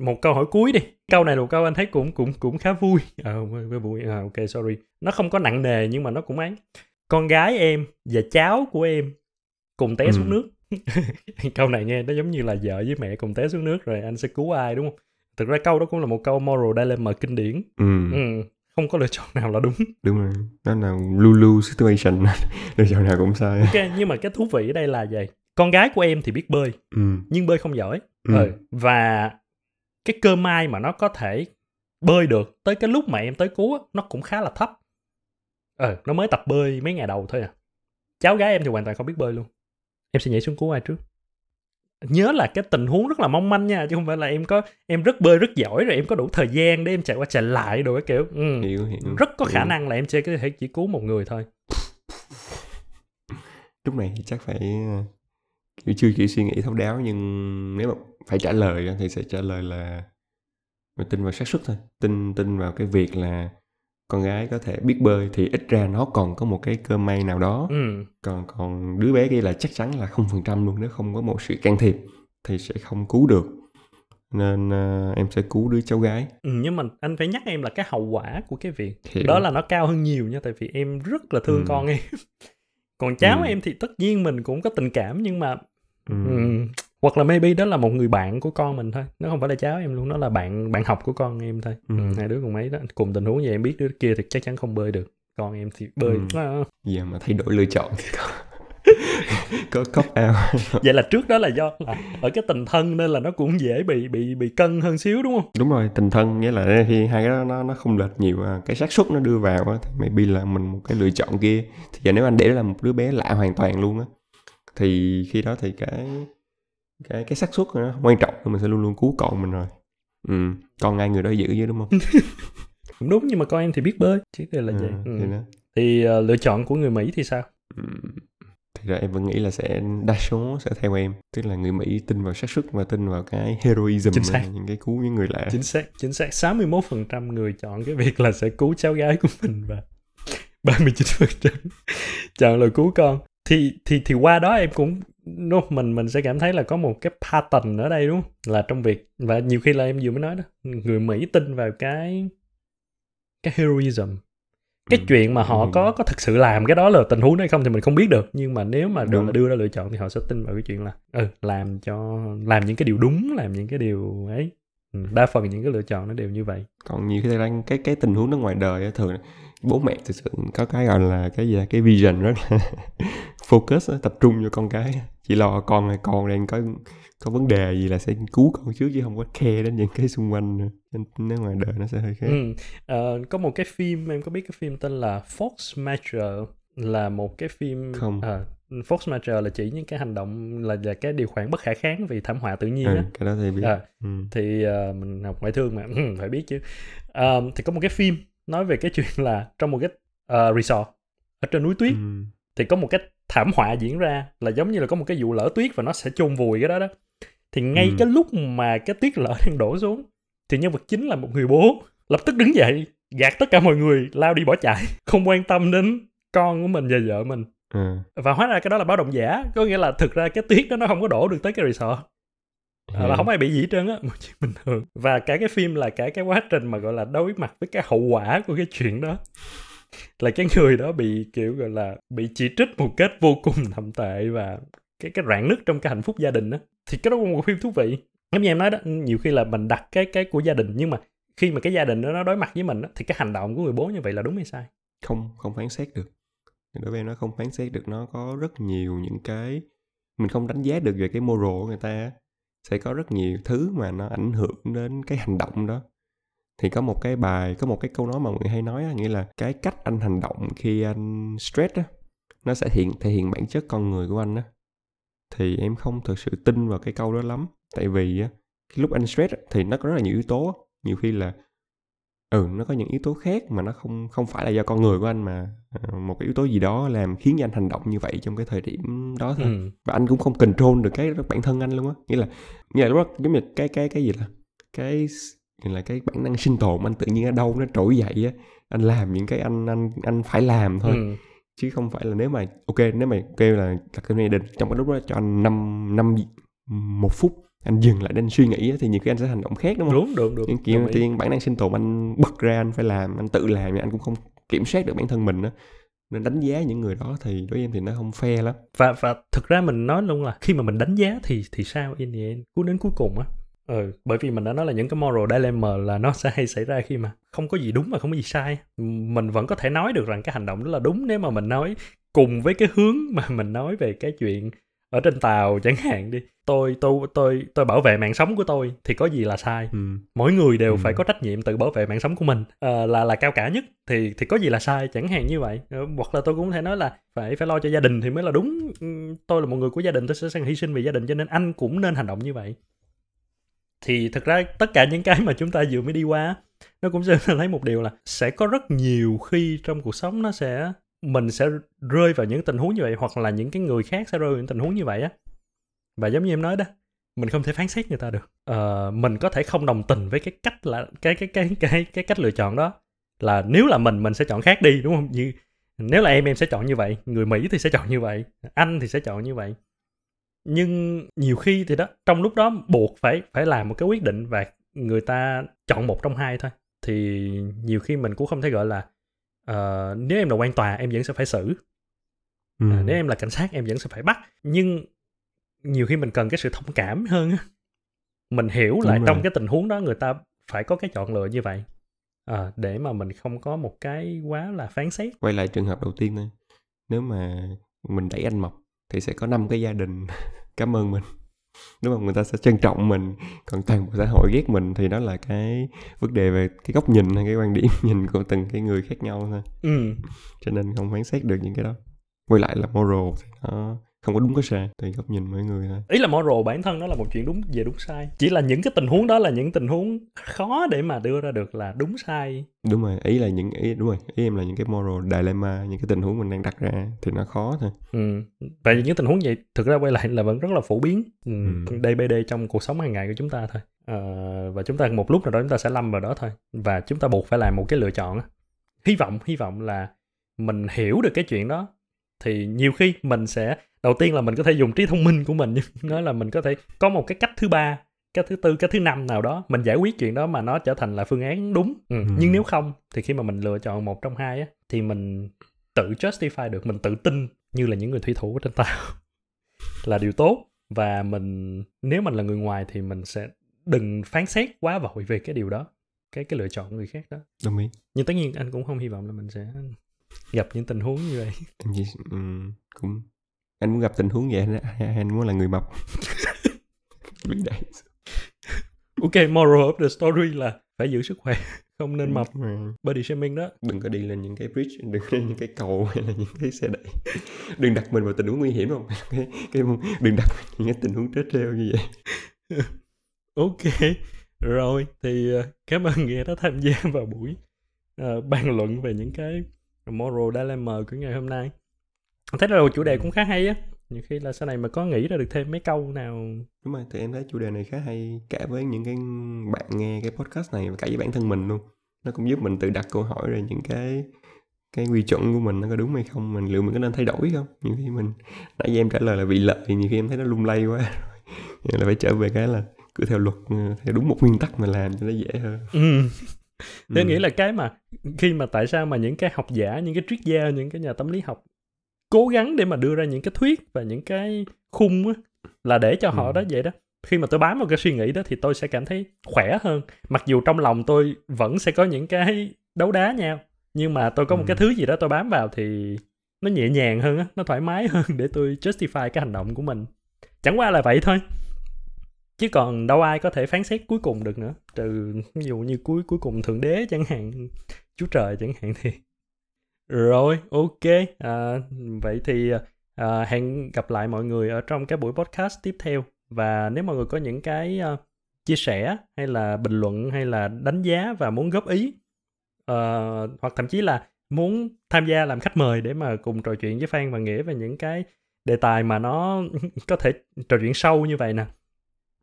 một câu hỏi cuối đi câu này là một câu anh thấy cũng cũng cũng khá vui à, vui. À, ok sorry nó không có nặng nề nhưng mà nó cũng ấy con gái em và cháu của em cùng té Ừ. xuống nước câu này nghe nó giống như là vợ với mẹ cùng té xuống nước rồi anh sẽ cứu ai đúng không thực ra câu đó cũng là một câu moral dilemma kinh điển ừ. ừ, không có lựa chọn nào là đúng đúng rồi đó là lulu situation lựa chọn nào cũng sai ok nhưng mà cái thú vị ở đây là gì con gái của em thì biết bơi ừ. nhưng bơi không giỏi Ừ. ừ. và cái cơ may mà nó có thể bơi được tới cái lúc mà em tới cứu á, nó cũng khá là thấp. Ờ nó mới tập bơi mấy ngày đầu thôi à. Cháu gái em thì hoàn toàn không biết bơi luôn. Em sẽ nhảy xuống cứu ai trước? Nhớ là cái tình huống rất là mong manh nha chứ không phải là em có em rất bơi rất giỏi rồi em có đủ thời gian để em chạy qua chạy lại đồ cái kiểu. Ừ. hiểu hiểu rất có khả hiểu. năng là em sẽ có thể chỉ cứu một người thôi. Lúc này thì chắc phải ờ, kiểu chưa kỹ suy nghĩ thấu đáo nhưng nếu mà phải trả lời thì sẽ trả lời là mình tin vào xác suất thôi tin tin vào cái việc là con gái có thể biết bơi thì ít ra nó còn có một cái cơ may nào đó ừ. còn còn đứa bé kia là chắc chắn là không phần trăm luôn nếu không có một sự can thiệp thì sẽ không cứu được nên uh, em sẽ cứu đứa cháu gái ừ, nhưng mà anh phải nhắc em là cái hậu quả của cái việc Hiểu. đó là nó cao hơn nhiều nha tại vì em rất là thương Ừ. con em còn cháu Ừ. em thì tất nhiên mình cũng có tình cảm nhưng mà ừ. ừ, hoặc là maybe đó là một người bạn của con mình thôi. Nó không phải là cháu em luôn nó là bạn bạn học của con em thôi. Ừ. ừ, hai đứa cùng mấy đó. Cùng tình huống vậy em biết đứa kia thì chắc chắn không bơi được. Con em thì bơi. Ừ. Nó- giờ mà thay đổi lựa chọn thì có có cop out. Vậy là trước đó là do là ở cái tình thân nên là nó cũng dễ bị bị bị cân hơn xíu đúng không? Đúng rồi tình thân nghĩa là khi hai cái đó nó nó không lệch nhiều à. cái xác suất nó đưa vào á thì maybe là mình một cái lựa chọn kia. Thì giờ nếu anh để là một đứa bé lạ hoàn toàn luôn á thì khi đó thì cái cái cái xác suất nó quan trọng mình sẽ luôn luôn cứu con mình rồi. Ừ con ai người đó giữ chứ đúng không? Cũng đúng nhưng mà con em thì biết bơi chỉ là, là Ừ, vậy. Ừ. thì đó. Thì ờ, lựa chọn của người mỹ thì sao? Ừ. thì ra em vẫn nghĩ là sẽ đa số sẽ theo em. Tức là người Mỹ tin vào xác suất và tin vào cái heroism Chính xác. những cái cứu những người lạ. Chính xác chính xác. 61% người chọn cái việc là sẽ cứu cháu gái của mình và 39% chọn là cứu con thì thì thì qua đó em cũng no, mình mình sẽ cảm thấy là có một cái pattern ở đây đúng không là trong việc và nhiều khi là em vừa mới nói đó người Mỹ tin vào cái cái heroism cái Ừ. chuyện mà họ Ừ. có có thực sự làm cái đó là tình huống hay không thì mình không biết được nhưng mà nếu mà được Đúng. đưa ra lựa chọn thì họ sẽ tin vào cái chuyện là ừ làm cho làm những cái điều đúng làm những cái điều ấy đa phần những cái lựa chọn nó đều như vậy còn nhiều khi đang cái cái tình huống đó ngoài đời thường bố mẹ thực sự có cái gọi là cái gì à, cái vision rất là focus tập trung vào con cái chỉ lo con hay con đang có có vấn đề gì là sẽ cứu con trước chứ không có care đến những cái xung quanh nữa nên nếu ngoài đời nó sẽ hơi khác ừ. Ờ, có một cái phim em có biết cái phim tên là Fox Major là một cái phim Không. Ờ, Fox Major là chỉ những cái hành động là là cái điều khoản bất khả kháng vì thảm họa tự nhiên ừ, á. cái đó thì biết. Ờ, ừ. thì ờ, mình học ngoại thương mà. Phải biết chứ. Ờ, thì có một cái phim nói về cái chuyện là trong một cái ờ, resort ở trên núi tuyết Ừ. thì có một cái thảm họa diễn ra là giống như là có một cái vụ lở tuyết và nó sẽ chôn vùi cái đó đó. Thì ngay Ừ. cái lúc mà cái tuyết lở đang đổ xuống thì nhân vật chính là một người bố lập tức đứng dậy gạt tất cả mọi người lao đi bỏ chạy không quan tâm đến con của mình và vợ mình Ừ. và hóa ra cái đó là báo động giả có nghĩa là thực ra cái tuyết đó nó không có đổ được tới cái resort. À, là không ai bị gì hết trơn á một chuyện bình thường. Và cả cái phim là cả cái quá trình mà gọi là đối mặt với cái hậu quả của cái chuyện đó. Là cái người đó bị kiểu gọi là bị chỉ trích một cách vô cùng thậm tệ và cái cái rạn nứt trong cái hạnh phúc gia đình đó thì cái đó cũng một phim thú vị. Giống như em nói đó nhiều khi là mình đặt cái cái của gia đình nhưng mà khi mà cái gia đình đó nó đối mặt với mình đó, thì cái hành động của người bố như vậy là đúng hay sai? Không không phán xét được đối với em nó không phán xét được nó có rất nhiều những cái mình không đánh giá được về cái moral của người ta sẽ có rất nhiều thứ mà nó ảnh hưởng đến cái hành động đó. Thì có một cái bài có một cái câu nói mà mọi người hay nói á, nghĩa là cái cách anh hành động khi anh stress á nó sẽ hiện thể hiện bản chất con người của anh á. Thì em không thực sự tin vào cái câu đó lắm. Tại vì á cái lúc anh stress á, thì nó có rất là nhiều yếu tố. Á. nhiều khi là ừ nó có những yếu tố khác mà nó không không phải là do con người của anh mà ờ, một cái yếu tố gì đó làm khiến cho anh hành động như vậy trong cái thời điểm đó thôi. Ừ. và anh cũng không control được cái bản thân anh luôn á. Nghĩa là nghĩa là lúc đó giống như cái cái cái gì là cái là cái bản năng sinh tồn anh tự nhiên ở đâu nó trỗi dậy á. Anh làm những cái anh anh anh phải làm thôi. Ừ. chứ không phải là nếu mà ok nếu mà kêu là đặt cái định trong cái lúc đó cho anh năm năm một phút anh dừng lại để anh suy nghĩ á, thì nhiều khi anh sẽ hành động khác đúng không? Đúng được được những kiểu tiên bản năng sinh tồn anh bật ra anh phải làm anh tự làm anh cũng không kiểm soát được bản thân mình á. Nên đánh giá những người đó thì đối với em thì nó không fair lắm. Và và thực ra mình nói luôn là khi mà mình đánh giá thì thì sao in the end cuối đến cuối cùng á. Ừ, bởi vì mình đã nói là những cái moral dilemma là nó sẽ hay xảy ra khi mà không có gì đúng và không có gì sai. Mình vẫn có thể nói được rằng cái hành động đó là đúng nếu mà mình nói cùng với cái hướng mà mình nói về cái chuyện ở trên tàu chẳng hạn đi. Tôi tôi tôi tôi bảo vệ mạng sống của tôi thì có gì là sai. Ừ. mỗi người đều Ừ. phải có trách nhiệm tự bảo vệ mạng sống của mình. Ờ, là là cao cả nhất thì thì có gì là sai chẳng hạn như vậy. Ờ, hoặc là tôi cũng có thể nói là phải phải lo cho gia đình thì mới là đúng. Ừm, tôi là một người của gia đình tôi sẽ sẵn hy sinh vì gia đình cho nên anh cũng nên hành động như vậy. Thì thực ra tất cả những cái mà chúng ta vừa mới đi qua nó cũng sẽ thấy một điều là sẽ có rất nhiều khi trong cuộc sống nó sẽ mình sẽ rơi vào những tình huống như vậy hoặc là những cái người khác sẽ rơi vào những tình huống như vậy á. Và giống như em nói đó mình không thể phán xét người ta được. Ờ, mình có thể không đồng tình với cái cách là cái cái cái cái cái cách lựa chọn đó. Là nếu là mình mình sẽ chọn khác đi đúng không? Như nếu là em em sẽ chọn như vậy người mỹ thì sẽ chọn như vậy anh thì sẽ chọn như vậy. Nhưng nhiều khi thì đó trong lúc đó buộc phải phải làm một cái quyết định và người ta chọn một trong hai thôi. Thì nhiều khi mình cũng không thể gọi là uh, nếu em là quan tòa em vẫn sẽ phải xử. Ừ. à, nếu em là cảnh sát em vẫn sẽ phải bắt. Nhưng nhiều khi mình cần cái sự thông cảm hơn mình hiểu Đúng lại rồi. trong cái tình huống đó người ta phải có cái chọn lựa như vậy. À, để mà mình không có một cái quá là phán xét. Quay lại trường hợp đầu tiên thôi. Nếu mà mình đẩy anh mập thì sẽ có năm cái gia đình. Cảm ơn mình đúng không? Người ta sẽ trân trọng mình còn toàn bộ xã hội ghét mình thì đó là cái vấn đề về cái góc nhìn hay cái quan điểm nhìn của từng cái người khác nhau thôi. Ừ. cho nên không phán xét được những cái đó. Quay lại là moral thì nó không có đúng có sai tùy góc nhìn mỗi người thôi. Ý là moral bản thân nó là một chuyện đúng về đúng sai. Chỉ là những cái tình huống đó là những tình huống khó để mà đưa ra được là đúng sai. Đúng rồi ý là những ý đúng rồi ý em là những cái moral dilemma những cái tình huống mình đang đặt ra thì nó khó thôi. Ừ tại vì những tình huống vậy thực ra quay lại là vẫn rất là phổ biến ừ. ừ. DBD trong cuộc sống hàng ngày của chúng ta thôi. À, và chúng ta một lúc nào đó chúng ta sẽ lâm vào đó thôi. Và chúng ta buộc phải làm một cái lựa chọn hy vọng hy vọng là mình hiểu được cái chuyện đó thì nhiều khi mình sẽ đầu tiên là mình có thể dùng trí thông minh của mình nói là mình có thể có một cái cách thứ ba cái thứ tư cái thứ năm nào đó mình giải quyết chuyện đó mà nó trở thành là phương án đúng ừ. Ừ. nhưng nếu không thì khi mà mình lựa chọn một trong hai á thì mình tự justify được mình tự tin như là những người thủy thủ trên tàu là điều tốt và mình nếu mình là người ngoài thì mình sẽ đừng phán xét quá vội về cái điều đó cái cái lựa chọn người khác đó đồng ý nhưng tất nhiên anh cũng không hy vọng là mình sẽ gặp những tình huống như vậy. Um, cũng anh muốn gặp tình huống vậy anh, anh muốn là người mập? Ok moral of the story là phải giữ sức khỏe không nên mập. body shaming đó. Đừng có đi lên những cái bridge đừng lên những cái cầu hay là những cái xe đẩy. Đừng đặt mình vào tình huống nguy hiểm không? Cái, cái đừng đặt những cái tình huống trết treo như vậy. Ok rồi thì ờ, cảm ơn nghĩa đã tham gia vào buổi uh, bàn luận về những cái moral dilemma của ngày hôm nay. Thấy là chủ đề cũng khá hay á. Nhiều khi là sau này mà có nghĩ ra được thêm mấy câu nào. Đúng rồi thì em thấy chủ đề này khá hay cả với những cái bạn nghe cái podcast này và cả với bản thân mình luôn. Nó cũng giúp mình tự đặt câu hỏi rồi những cái cái quy chuẩn của mình nó có đúng hay không mình liệu mình có nên thay đổi không? Nhiều khi mình nãy giờ em trả lời là bị lợi thì nhiều khi em thấy nó lung lay quá. Là phải trở về cái là cứ theo luật theo đúng một nguyên tắc mà làm cho nó dễ hơn. Ừ. Thế ừ. nghĩ là cái mà khi mà tại sao mà những cái học giả, những cái triết gia, những cái nhà tâm lý học cố gắng để mà đưa ra những cái thuyết và những cái khung á, là để cho họ ừ. đó vậy đó khi mà tôi bám vào cái suy nghĩ đó thì tôi sẽ cảm thấy khỏe hơn mặc dù trong lòng tôi vẫn sẽ có những cái đấu đá nhau nhưng mà tôi có một ừ. cái thứ gì đó tôi bám vào thì nó nhẹ nhàng hơn á nó thoải mái hơn để tôi justify cái hành động của mình chẳng qua là vậy thôi chứ còn đâu ai có thể phán xét cuối cùng được nữa trừ ví dụ như cuối cuối cùng thượng đế chẳng hạn chúa trời chẳng hạn thì rồi, ok. À, vậy thì à, hẹn gặp lại mọi người ở trong cái buổi podcast tiếp theo. Và nếu mọi người có những cái uh, chia sẻ hay là bình luận hay là đánh giá và muốn góp ý uh, hoặc thậm chí là muốn tham gia làm khách mời để mà cùng trò chuyện với Phan và Nghĩa về những cái đề tài mà nó có thể trò chuyện sâu như vậy nè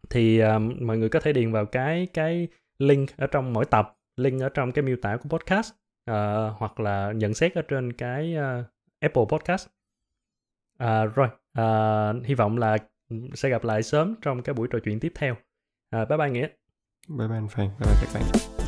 thì uh, mọi người có thể điền vào cái cái link ở trong mỗi tập link ở trong cái miêu tả của podcast uh, hoặc là nhận xét ở trên cái uh, Apple Podcast. Uh, rồi, uh, hy vọng là sẽ gặp lại sớm trong cái buổi trò chuyện tiếp theo. Uh, bye bye Nghĩa. Bye bye anh Phan, bye bye các bạn.